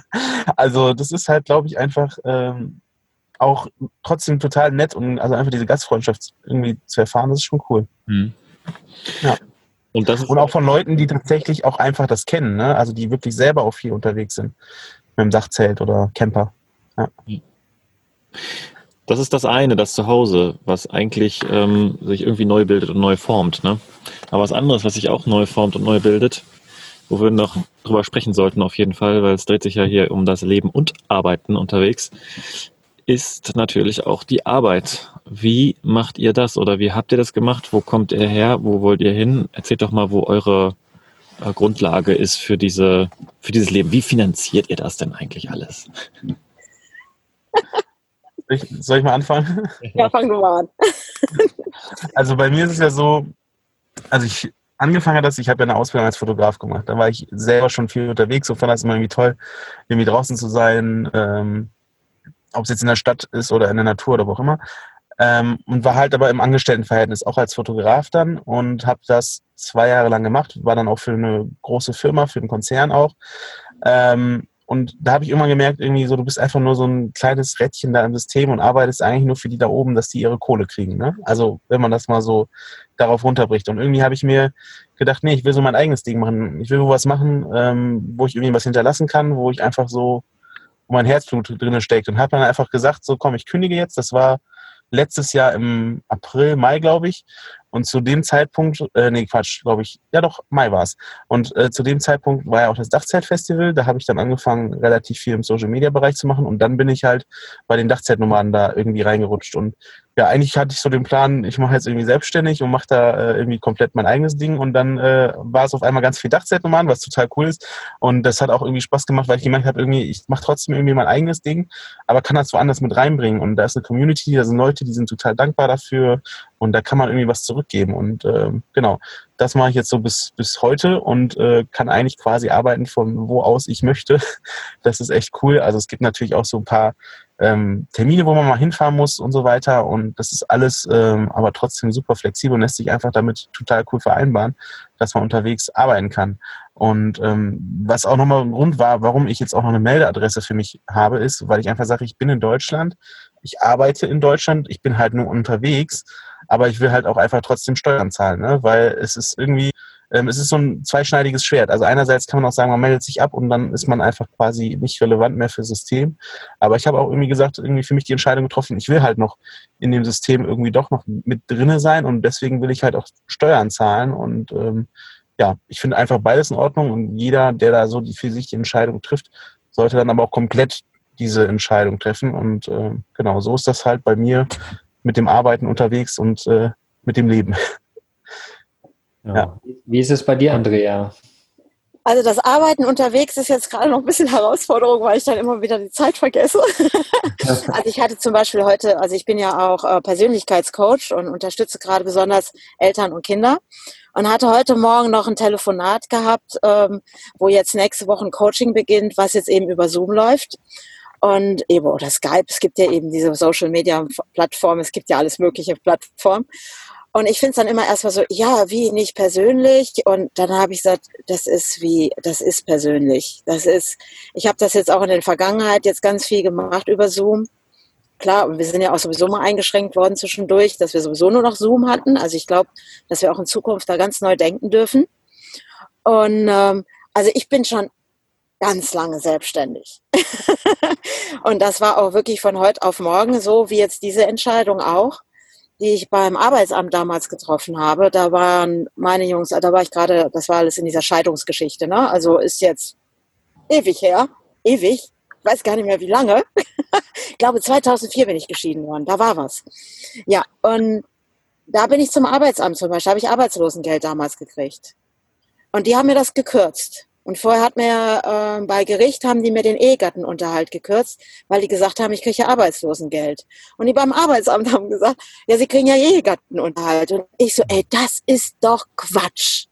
also das ist halt, glaube ich, einfach ähm, auch trotzdem total nett und also einfach diese Gastfreundschaft irgendwie zu erfahren, das ist schon cool. Mhm. Ja. Und, das und auch von Leuten, die tatsächlich auch einfach das kennen, ne? also die wirklich selber auch viel unterwegs sind mit dem Dachzelt oder Camper. Ja. Das ist das eine, das Zuhause, was eigentlich ähm, sich irgendwie neu bildet und neu formt. Ne? Aber was anderes, was sich auch neu formt und neu bildet, wo wir noch drüber sprechen sollten auf jeden Fall, weil es dreht sich ja hier um das Leben und Arbeiten unterwegs, ist natürlich auch die Arbeit. Wie macht ihr das oder wie habt ihr das gemacht? Wo kommt ihr her? Wo wollt ihr hin? Erzählt doch mal, wo eure äh, Grundlage ist für diese, für dieses Leben. Wie finanziert ihr das denn eigentlich alles? Ich, soll ich mal anfangen? Ja, fang du mal an. Also bei mir ist es ja so, also ich angefangen hat das, ich habe ja eine Ausbildung als Fotograf gemacht. Da war ich selber schon viel unterwegs, so fand das immer irgendwie toll, irgendwie draußen zu sein, ähm, ob es jetzt in der Stadt ist oder in der Natur oder wo auch immer. Ähm, und war halt aber im Angestelltenverhältnis auch als Fotograf dann und habe das zwei Jahre lang gemacht, war dann auch für eine große Firma, für einen Konzern auch. Ähm, und da habe ich immer gemerkt, irgendwie so, du bist einfach nur so ein kleines Rädchen da im System und arbeitest eigentlich nur für die da oben, dass die ihre Kohle kriegen. Ne? Also wenn man das mal so darauf runterbricht. Und irgendwie habe ich mir gedacht, nee, ich will so mein eigenes Ding machen. Ich will wo was machen, ähm, wo ich irgendwie was hinterlassen kann, wo ich einfach so mein Herzblut drin steckt. Und hat dann einfach gesagt, so komm, ich kündige jetzt. Das war letztes Jahr im April, Mai, glaube ich. Und zu dem Zeitpunkt, äh, nee, Quatsch, glaube ich, ja doch, Mai war es. Und äh, zu dem Zeitpunkt war ja auch das Dachzeltfestival. Da habe ich dann angefangen, relativ viel im Social-Media-Bereich zu machen. Und dann bin ich halt bei den Dachzeltnomaden da irgendwie reingerutscht. Und ja, eigentlich hatte ich so den Plan, ich mache jetzt irgendwie selbstständig und mache da äh, irgendwie komplett mein eigenes Ding. Und dann äh, war es auf einmal ganz viel Dachzeitnomaden, was total cool ist. Und das hat auch irgendwie Spaß gemacht, weil ich gemerkt habe, irgendwie, ich mache trotzdem irgendwie mein eigenes Ding, aber kann das woanders mit reinbringen. Und da ist eine Community, da sind Leute, die sind total dankbar dafür und da kann man irgendwie was zurückgeben. Und äh, genau, das mache ich jetzt so bis, bis heute und äh, kann eigentlich quasi arbeiten von wo aus ich möchte. Das ist echt cool. Also es gibt natürlich auch so ein paar ähm, Termine, wo man mal hinfahren muss und so weiter. Und das ist alles ähm, aber trotzdem super flexibel und lässt sich einfach damit total cool vereinbaren, dass man unterwegs arbeiten kann. Und ähm, was auch nochmal ein Grund war, warum ich jetzt auch noch eine Meldeadresse für mich habe, ist, weil ich einfach sage, ich bin in Deutschland, ich arbeite in Deutschland, ich bin halt nur unterwegs, aber ich will halt auch einfach trotzdem Steuern zahlen, ne? weil es ist irgendwie ähm, es ist so ein zweischneidiges Schwert. Also einerseits kann man auch sagen, man meldet sich ab und dann ist man einfach quasi nicht relevant mehr für das System. Aber ich habe auch irgendwie gesagt, irgendwie für mich die Entscheidung getroffen, ich will halt noch in dem System irgendwie doch noch mit drinne sein und deswegen will ich halt auch Steuern zahlen und ähm, ja, ich finde einfach beides in Ordnung und jeder, der da so die für sich die Entscheidung trifft, sollte dann aber auch komplett diese Entscheidung treffen und äh, genau so ist das halt bei mir mit dem Arbeiten unterwegs und äh, mit dem Leben. Ja. Wie ist es bei dir, Andrea? Also das Arbeiten unterwegs ist jetzt gerade noch ein bisschen Herausforderung, weil ich dann immer wieder die Zeit vergesse. also ich hatte zum Beispiel heute, also ich bin ja auch äh, Persönlichkeitscoach und unterstütze gerade besonders Eltern und Kinder und hatte heute Morgen noch ein Telefonat gehabt, ähm, wo jetzt nächste Woche ein Coaching beginnt, was jetzt eben über Zoom läuft. Und eben, oder Skype, es gibt ja eben diese Social Media Plattformen, es gibt ja alles mögliche Plattformen. Und ich finde es dann immer erstmal so, ja, wie nicht persönlich. Und dann habe ich gesagt, das ist wie, das ist persönlich. Das ist, ich habe das jetzt auch in der Vergangenheit jetzt ganz viel gemacht über Zoom. Klar, und wir sind ja auch sowieso mal eingeschränkt worden zwischendurch, dass wir sowieso nur noch Zoom hatten. Also ich glaube, dass wir auch in Zukunft da ganz neu denken dürfen. Und ähm, also ich bin schon ganz lange selbstständig. und das war auch wirklich von heute auf morgen so, wie jetzt diese Entscheidung auch die ich beim Arbeitsamt damals getroffen habe, da waren meine Jungs, da war ich gerade, das war alles in dieser Scheidungsgeschichte, ne? Also ist jetzt ewig her, ewig, ich weiß gar nicht mehr wie lange. ich glaube 2004 bin ich geschieden worden, da war was. Ja, und da bin ich zum Arbeitsamt zum Beispiel, habe ich Arbeitslosengeld damals gekriegt. Und die haben mir das gekürzt. Und vorher hat mir äh, bei Gericht haben die mir den Ehegattenunterhalt gekürzt, weil die gesagt haben, ich kriege ja Arbeitslosengeld. Und die beim Arbeitsamt haben gesagt, ja, sie kriegen ja Ehegattenunterhalt. Und ich so, ey, das ist doch Quatsch.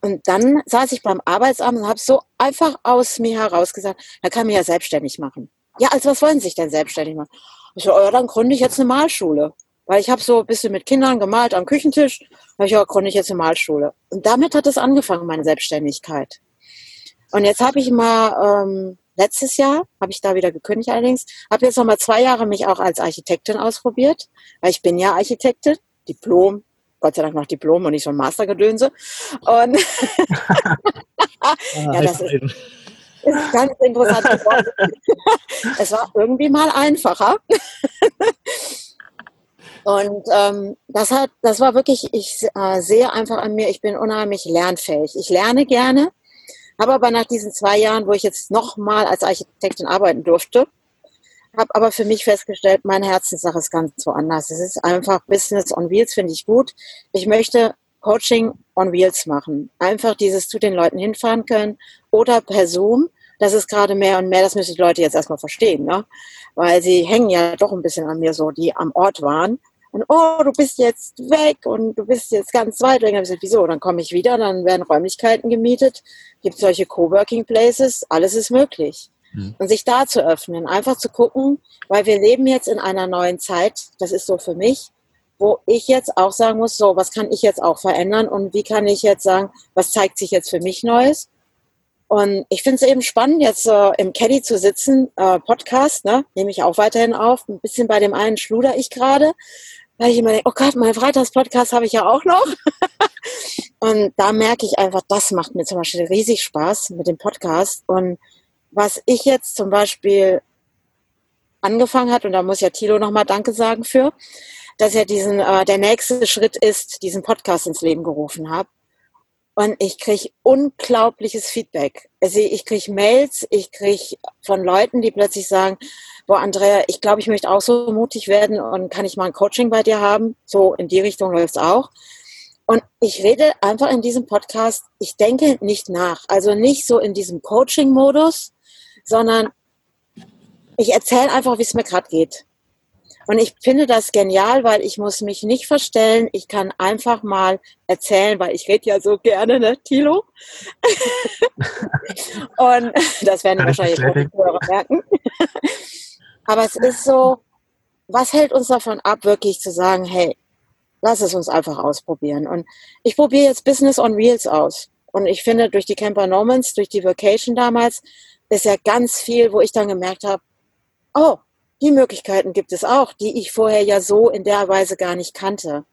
Und dann saß ich beim Arbeitsamt und habe so einfach aus mir heraus gesagt, da kann mich ja selbstständig machen. Ja, also was wollen Sie sich denn selbstständig machen? Ich so, ja, dann gründe ich jetzt eine Malschule. Weil ich habe so ein bisschen mit Kindern gemalt am Küchentisch, habe ich auch gründe ich jetzt eine Malschule. Und damit hat es angefangen, meine Selbstständigkeit. Und jetzt habe ich mal ähm, letztes Jahr, habe ich da wieder gekündigt allerdings, habe jetzt noch mal zwei Jahre mich auch als Architektin ausprobiert, weil ich bin ja Architektin, Diplom, Gott sei Dank noch Diplom und nicht so ein Mastergedönse. Und ja, das ist, ist ganz interessant es war irgendwie mal einfacher. Und ähm, das hat, das war wirklich, ich äh, sehe einfach an mir, ich bin unheimlich lernfähig. Ich lerne gerne, habe aber nach diesen zwei Jahren, wo ich jetzt nochmal als Architektin arbeiten durfte, habe aber für mich festgestellt, meine Herzenssache ist ganz woanders. Es ist einfach Business on Wheels, finde ich gut. Ich möchte Coaching on Wheels machen. Einfach dieses zu den Leuten hinfahren können oder per Zoom. Das ist gerade mehr und mehr, das müssen die Leute jetzt erstmal verstehen, ne? weil sie hängen ja doch ein bisschen an mir so, die am Ort waren und oh, du bist jetzt weg und du bist jetzt ganz weit weg. Und ich gesagt, wieso? Dann komme ich wieder, dann werden Räumlichkeiten gemietet, gibt solche Coworking Places, alles ist möglich. Mhm. Und sich da zu öffnen, einfach zu gucken, weil wir leben jetzt in einer neuen Zeit, das ist so für mich, wo ich jetzt auch sagen muss, so, was kann ich jetzt auch verändern und wie kann ich jetzt sagen, was zeigt sich jetzt für mich Neues? Und ich finde es eben spannend, jetzt äh, im Caddy zu sitzen, äh, Podcast, ne, nehme ich auch weiterhin auf. Ein bisschen bei dem einen schluder ich gerade, weil ich immer denke, oh Gott, mein Freitagspodcast habe ich ja auch noch. und da merke ich einfach, das macht mir zum Beispiel riesig Spaß mit dem Podcast. Und was ich jetzt zum Beispiel angefangen hat, und da muss ja Thilo nochmal Danke sagen für, dass er diesen, äh, der nächste Schritt ist, diesen Podcast ins Leben gerufen hat. Und ich kriege unglaubliches Feedback. Also ich kriege Mails, ich kriege von Leuten, die plötzlich sagen, boah, Andrea, ich glaube, ich möchte auch so mutig werden und kann ich mal ein Coaching bei dir haben? So in die Richtung läuft es auch. Und ich rede einfach in diesem Podcast, ich denke nicht nach. Also nicht so in diesem Coaching-Modus, sondern ich erzähle einfach, wie es mir gerade geht. Und ich finde das genial, weil ich muss mich nicht verstellen. Ich kann einfach mal erzählen, weil ich rede ja so gerne, ne, Tilo? und das werden wahrscheinlich auch die Hörer merken. Aber es ist so, was hält uns davon ab, wirklich zu sagen, hey, lass es uns einfach ausprobieren. Und ich probiere jetzt Business on Wheels aus. Und ich finde, durch die Camper Nomans, durch die Vacation damals, ist ja ganz viel, wo ich dann gemerkt habe, oh, die Möglichkeiten gibt es auch, die ich vorher ja so in der Weise gar nicht kannte.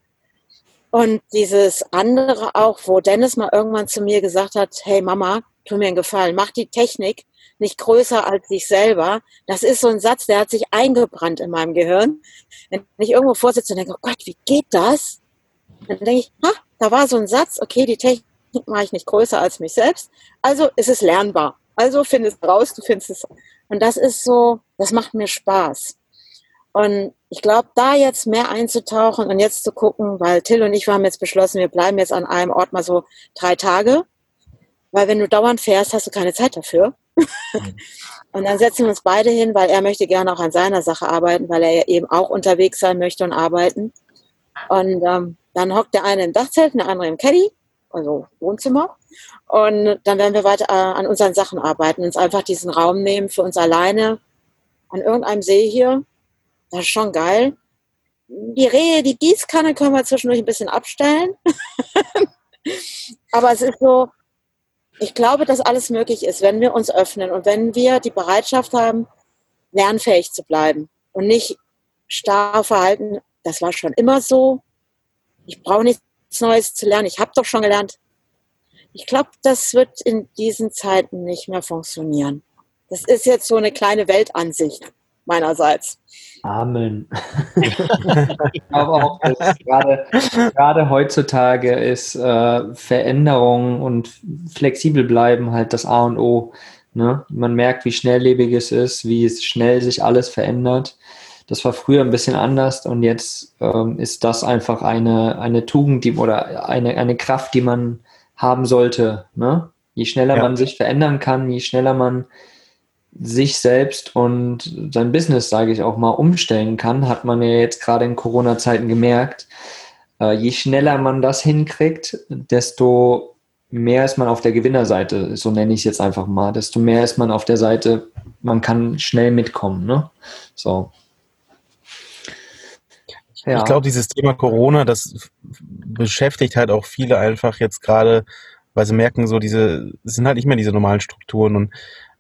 Und dieses andere auch, wo Dennis mal irgendwann zu mir gesagt hat, hey Mama, tu mir einen Gefallen, mach die Technik nicht größer als sich selber. Das ist so ein Satz, der hat sich eingebrannt in meinem Gehirn. Wenn ich irgendwo vorsitze und denke, oh Gott, wie geht das? Dann denke ich, ha, da war so ein Satz, okay, die Technik mache ich nicht größer als mich selbst. Also ist es lernbar. Also findest raus, du findest es. Und das ist so, das macht mir Spaß. Und ich glaube, da jetzt mehr einzutauchen und jetzt zu gucken, weil Till und ich, wir haben jetzt beschlossen, wir bleiben jetzt an einem Ort mal so drei Tage. Weil wenn du dauernd fährst, hast du keine Zeit dafür. und dann setzen wir uns beide hin, weil er möchte gerne auch an seiner Sache arbeiten, weil er ja eben auch unterwegs sein möchte und arbeiten. Und ähm, dann hockt der eine im Dachzelt, der andere im Caddy, also Wohnzimmer. Und dann werden wir weiter äh, an unseren Sachen arbeiten, uns einfach diesen Raum nehmen für uns alleine an irgendeinem See hier. Das ist schon geil. Die Rehe, die Gießkanne können wir zwischendurch ein bisschen abstellen. Aber es ist so, ich glaube, dass alles möglich ist, wenn wir uns öffnen und wenn wir die Bereitschaft haben, lernfähig zu bleiben und nicht starr verhalten, das war schon immer so, ich brauche nichts Neues zu lernen, ich habe doch schon gelernt. Ich glaube, das wird in diesen Zeiten nicht mehr funktionieren. Das ist jetzt so eine kleine Weltansicht meinerseits. Amen. ich glaube auch, dass gerade, gerade heutzutage ist äh, Veränderung und flexibel bleiben halt das A und O. Ne? Man merkt, wie schnelllebig es ist, wie es schnell sich alles verändert. Das war früher ein bisschen anders und jetzt ähm, ist das einfach eine, eine Tugend die, oder eine, eine Kraft, die man haben sollte. Ne? Je schneller ja. man sich verändern kann, je schneller man sich selbst und sein Business, sage ich auch mal, umstellen kann, hat man ja jetzt gerade in Corona-Zeiten gemerkt. Äh, je schneller man das hinkriegt, desto mehr ist man auf der Gewinnerseite, so nenne ich es jetzt einfach mal, desto mehr ist man auf der Seite, man kann schnell mitkommen. Ne? So. Ja. Ich glaube, dieses Thema Corona, das beschäftigt halt auch viele einfach jetzt gerade, weil sie merken, so diese, es sind halt nicht mehr diese normalen Strukturen und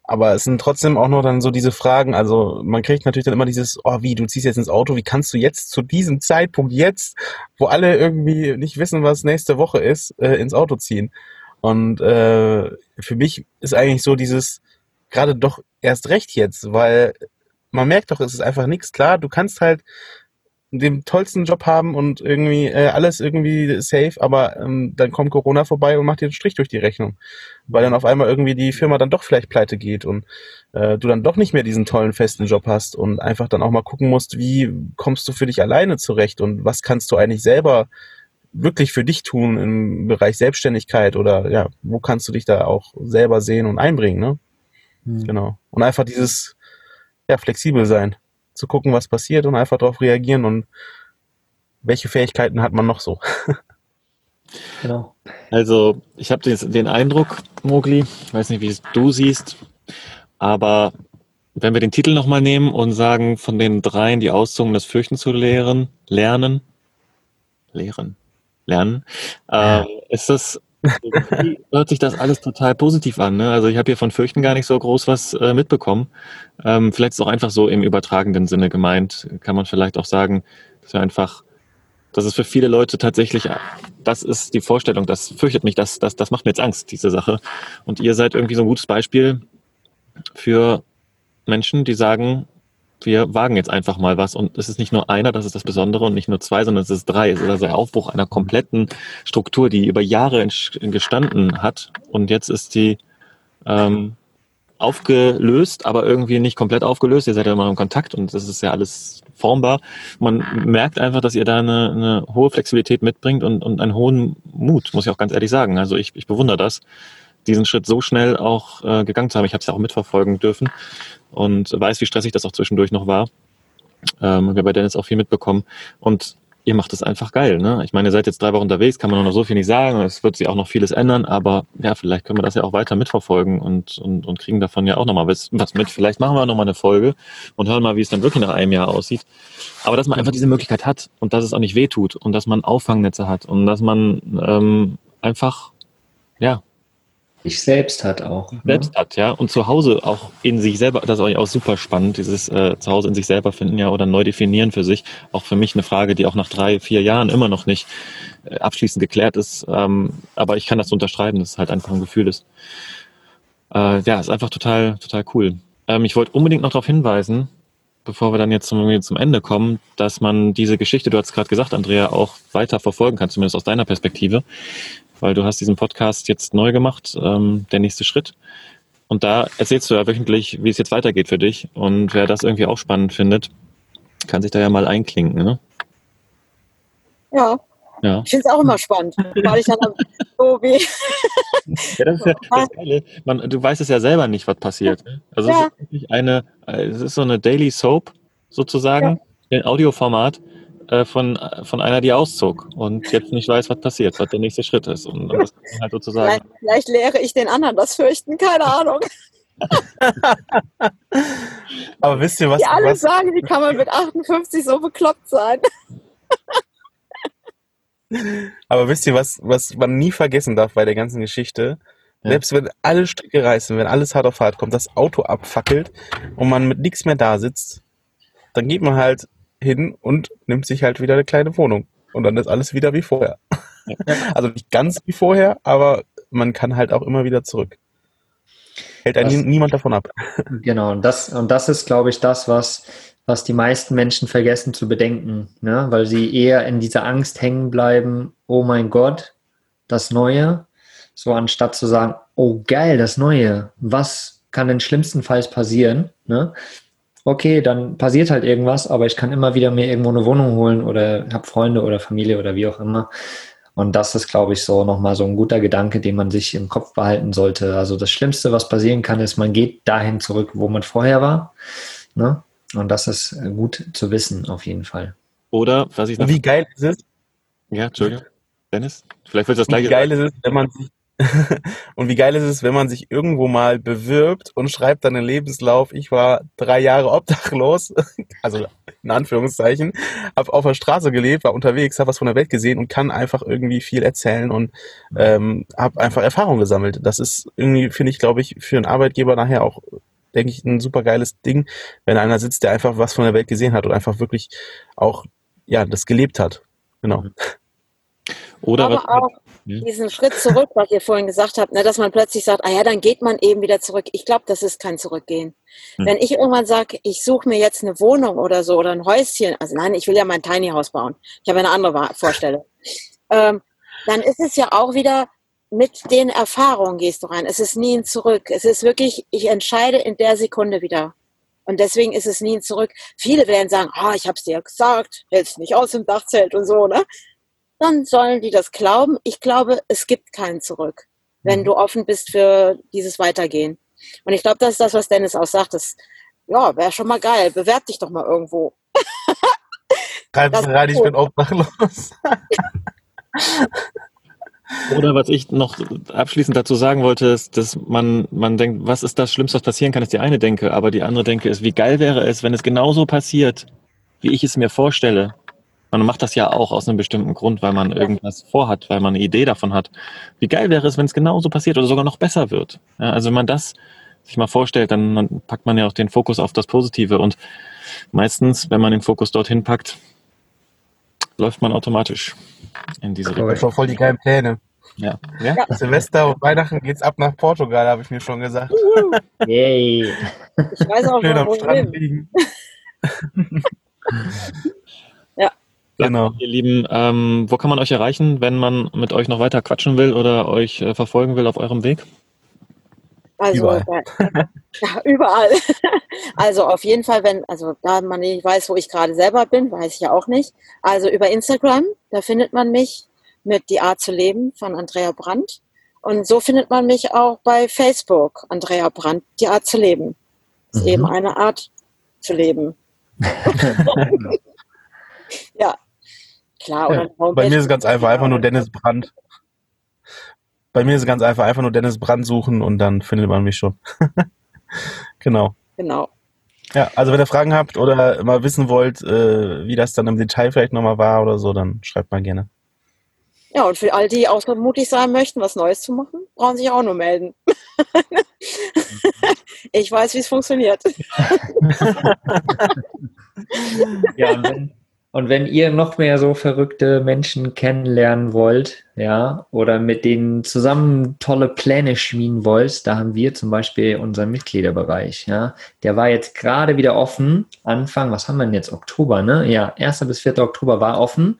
aber es sind trotzdem auch noch dann so diese Fragen, also man kriegt natürlich dann immer dieses, oh wie, du ziehst jetzt ins Auto, wie kannst du jetzt zu diesem Zeitpunkt jetzt, wo alle irgendwie nicht wissen, was nächste Woche ist, äh, ins Auto ziehen. Und äh, für mich ist eigentlich so dieses, gerade doch erst recht jetzt, weil man merkt doch, es ist einfach nichts klar, du kannst halt den tollsten Job haben und irgendwie äh, alles irgendwie safe, aber ähm, dann kommt Corona vorbei und macht dir einen Strich durch die Rechnung. Weil dann auf einmal irgendwie die Firma dann doch vielleicht pleite geht und äh, du dann doch nicht mehr diesen tollen festen Job hast und einfach dann auch mal gucken musst, wie kommst du für dich alleine zurecht und was kannst du eigentlich selber wirklich für dich tun im Bereich Selbstständigkeit oder ja, wo kannst du dich da auch selber sehen und einbringen, ne? Mhm. Genau. Und einfach dieses ja, flexibel sein zu gucken, was passiert und einfach darauf reagieren und welche Fähigkeiten hat man noch so. genau. Also ich habe den, den Eindruck, Mogli, ich weiß nicht, wie es du siehst, aber wenn wir den Titel nochmal nehmen und sagen, von den dreien die Auszungen das Fürchten zu lehren, lernen, lehren, lernen, äh, ist das hört sich das alles total positiv an. Ne? Also ich habe hier von Fürchten gar nicht so groß was äh, mitbekommen. Ähm, vielleicht ist auch einfach so im übertragenen Sinne gemeint. Kann man vielleicht auch sagen, dass wir einfach, dass es für viele Leute tatsächlich, das ist die Vorstellung, das fürchtet mich, das, das, das macht mir jetzt Angst, diese Sache. Und ihr seid irgendwie so ein gutes Beispiel für Menschen, die sagen, wir wagen jetzt einfach mal was. Und es ist nicht nur einer, das ist das Besondere, und nicht nur zwei, sondern es ist drei. Es ist also der Aufbruch einer kompletten Struktur, die über Jahre gestanden hat. Und jetzt ist die ähm, aufgelöst, aber irgendwie nicht komplett aufgelöst. Ihr seid ja immer im Kontakt und das ist ja alles formbar. Man merkt einfach, dass ihr da eine, eine hohe Flexibilität mitbringt und, und einen hohen Mut, muss ich auch ganz ehrlich sagen. Also ich, ich bewundere das, diesen Schritt so schnell auch äh, gegangen zu haben. Ich habe es ja auch mitverfolgen dürfen und weiß, wie stressig das auch zwischendurch noch war. Ähm, wir bei Dennis auch viel mitbekommen. Und ihr macht es einfach geil. Ne? Ich meine, ihr seid jetzt drei Wochen unterwegs, kann man noch so viel nicht sagen. Es wird sich auch noch vieles ändern, aber ja, vielleicht können wir das ja auch weiter mitverfolgen und, und, und kriegen davon ja auch nochmal was, was mit. Vielleicht machen wir nochmal eine Folge und hören mal, wie es dann wirklich nach einem Jahr aussieht. Aber dass man einfach diese Möglichkeit hat und dass es auch nicht wehtut und dass man Auffangnetze hat und dass man ähm, einfach, ja, sich selbst hat auch. Ne? Selbst hat, ja. Und zu Hause auch in sich selber, das ist auch super spannend, dieses äh, Zuhause in sich selber finden ja oder neu definieren für sich. Auch für mich eine Frage, die auch nach drei, vier Jahren immer noch nicht äh, abschließend geklärt ist. Ähm, aber ich kann das unterschreiben, dass es halt einfach ein Gefühl ist. Äh, ja, ist einfach total, total cool. Ähm, ich wollte unbedingt noch darauf hinweisen, bevor wir dann jetzt zum, zum Ende kommen, dass man diese Geschichte, du hast gerade gesagt, Andrea, auch weiter verfolgen kann, zumindest aus deiner Perspektive weil du hast diesen Podcast jetzt neu gemacht, ähm, der nächste Schritt. Und da erzählst du ja wöchentlich, wie es jetzt weitergeht für dich. Und wer das irgendwie auch spannend findet, kann sich da ja mal einklinken. Ne? Ja. ja. Ich finde es auch immer spannend, weil ich dann so wie. ja, das ist ja das Geile. Man, du weißt es ja selber nicht, was passiert. Also ja. es ist wirklich eine, es ist so eine Daily Soap sozusagen, ja. in Audioformat äh, von, von einer, die auszog und jetzt nicht weiß, was passiert, was der nächste Schritt ist. Und, und das halt sozusagen. Vielleicht, vielleicht lehre ich den anderen das Fürchten, keine Ahnung. Aber wisst ihr, was. Die alle was, sagen, wie kann man mit 58 so bekloppt sein? Aber wisst ihr, was, was man nie vergessen darf bei der ganzen Geschichte? Ja. Selbst wenn alle Stricke reißen, wenn alles hart auf hart kommt, das Auto abfackelt und man mit nichts mehr da sitzt, dann geht man halt hin und nimmt sich halt wieder eine kleine Wohnung. Und dann ist alles wieder wie vorher. Also nicht ganz wie vorher, aber man kann halt auch immer wieder zurück. Hält einen niemand davon ab. Genau, und das, und das ist, glaube ich, das, was, was die meisten Menschen vergessen zu bedenken, ne? weil sie eher in dieser Angst hängen bleiben, oh mein Gott, das Neue, so anstatt zu sagen, oh geil, das Neue, was kann denn schlimmstenfalls passieren? Ne? Okay, dann passiert halt irgendwas, aber ich kann immer wieder mir irgendwo eine Wohnung holen oder habe Freunde oder Familie oder wie auch immer. Und das ist, glaube ich, so nochmal so ein guter Gedanke, den man sich im Kopf behalten sollte. Also das Schlimmste, was passieren kann, ist, man geht dahin zurück, wo man vorher war. Ne? Und das ist gut zu wissen, auf jeden Fall. Oder, was ich noch. Wie geil ist es? Ja, Entschuldigung. Dennis? Vielleicht wird das gleiche. Wie geil ist es, wenn man sich und wie geil ist es, wenn man sich irgendwo mal bewirbt und schreibt dann einen Lebenslauf, ich war drei Jahre obdachlos, also in Anführungszeichen, habe auf der Straße gelebt, war unterwegs, habe was von der Welt gesehen und kann einfach irgendwie viel erzählen und ähm, habe einfach Erfahrung gesammelt. Das ist irgendwie, finde ich, glaube ich, für einen Arbeitgeber nachher auch, denke ich, ein super geiles Ding, wenn einer sitzt, der einfach was von der Welt gesehen hat und einfach wirklich auch, ja, das gelebt hat. Genau. Oder Aber auch diesen Schritt zurück, was ihr vorhin gesagt habt, ne, dass man plötzlich sagt, ah ja, dann geht man eben wieder zurück. Ich glaube, das ist kein Zurückgehen. Hm. Wenn ich irgendwann sage, ich suche mir jetzt eine Wohnung oder so oder ein Häuschen, also nein, ich will ja mein Tiny House bauen. Ich habe eine andere Vorstellung. Ähm, dann ist es ja auch wieder mit den Erfahrungen gehst du rein. Es ist nie ein Zurück. Es ist wirklich, ich entscheide in der Sekunde wieder. Und deswegen ist es nie ein Zurück. Viele werden sagen, ah, ich habe es dir gesagt, hältst nicht aus im Dachzelt und so, ne? Dann sollen die das glauben. Ich glaube, es gibt keinen zurück, wenn mhm. du offen bist für dieses Weitergehen. Und ich glaube, das ist das, was Dennis auch sagt. Das, ja, wäre schon mal geil. Bewerb dich doch mal irgendwo. Reib rein, ich bin obdachlos. Oder was ich noch abschließend dazu sagen wollte, ist, dass man, man denkt, was ist das Schlimmste, was passieren kann, ist die eine Denke, aber die andere Denke ist, wie geil wäre es, wenn es genauso passiert, wie ich es mir vorstelle man macht das ja auch aus einem bestimmten Grund, weil man irgendwas vorhat, weil man eine Idee davon hat. Wie geil wäre es, wenn es genauso passiert oder sogar noch besser wird? Ja, also wenn man das sich mal vorstellt, dann, packt man ja auch den Fokus auf das Positive und meistens, wenn man den Fokus dorthin packt, läuft man automatisch in diese Richtung. Das war voll die geilen Pläne. Ja. ja. Silvester und Weihnachten geht's ab nach Portugal, habe ich mir schon gesagt. Yay. Ich weiß auch schon, wohin. Genau. Ihr Lieben, ähm, wo kann man euch erreichen, wenn man mit euch noch weiter quatschen will oder euch äh, verfolgen will auf eurem Weg? Also Überall. bei- ja, überall. Also auf jeden Fall, wenn, also da man nicht weiß, wo ich gerade selber bin, weiß ich ja auch nicht. Also über Instagram, da findet man mich mit Die Art zu leben von Andrea Brandt. Und so findet man mich auch bei Facebook, Andrea Brandt, Die Art zu leben. Ist Mhm. eben eine Art zu leben. ja, klar. Und Ja, Bei mir ist es ganz einfach, einfach nur Dennis Brandt. Bei mir ist es ganz einfach, einfach nur Dennis Brandt suchen und dann findet man mich schon. genau. Genau. Ja, also wenn ihr Fragen habt oder mal wissen wollt, äh, wie das dann im Detail vielleicht nochmal war oder so, dann schreibt mal gerne. Ja, und für all die auch so mutig sein möchten, was Neues zu machen, brauchen sich auch nur melden. ich weiß, wie es funktioniert. Ja, und wenn, und wenn ihr noch mehr so verrückte Menschen kennenlernen wollt, ja, oder mit denen zusammen tolle Pläne schmieden wollt, da haben wir zum Beispiel unseren Mitgliederbereich, ja. Der war jetzt gerade wieder offen. Anfang, was haben wir denn jetzt? Oktober, ne? Ja, 1. bis 4. Oktober war offen.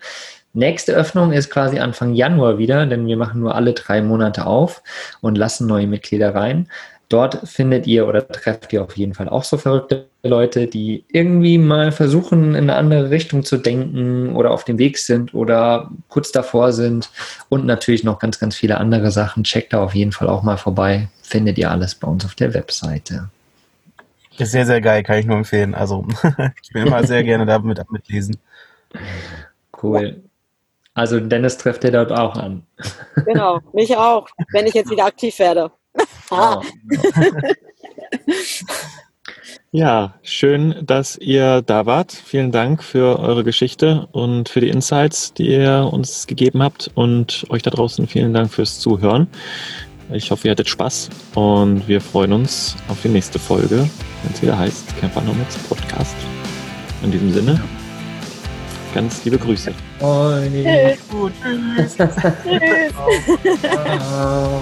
Nächste Öffnung ist quasi Anfang Januar wieder, denn wir machen nur alle drei Monate auf und lassen neue Mitglieder rein. Dort findet ihr oder trefft ihr auf jeden Fall auch so verrückte Leute, die irgendwie mal versuchen, in eine andere Richtung zu denken oder auf dem Weg sind oder kurz davor sind und natürlich noch ganz, ganz viele andere Sachen. Checkt da auf jeden Fall auch mal vorbei. Findet ihr alles bei uns auf der Webseite. Ist sehr, sehr geil, kann ich nur empfehlen. Also ich bin immer sehr gerne da mit, mitlesen. Cool. Also Dennis trifft ihr dort auch an. Genau, mich auch, wenn ich jetzt wieder aktiv werde. Ah, Ja, schön, dass ihr da wart. Vielen Dank für eure Geschichte und für die Insights, die ihr uns gegeben habt. Und euch da draußen vielen Dank fürs Zuhören. Ich hoffe, ihr hattet Spaß und wir freuen uns auf die nächste Folge, wenn es wieder heißt Camper Nomads Podcast. In diesem Sinne, ganz liebe Grüße. Moin. Tschüss. Gut, tschüss. Tschüss. Ciao.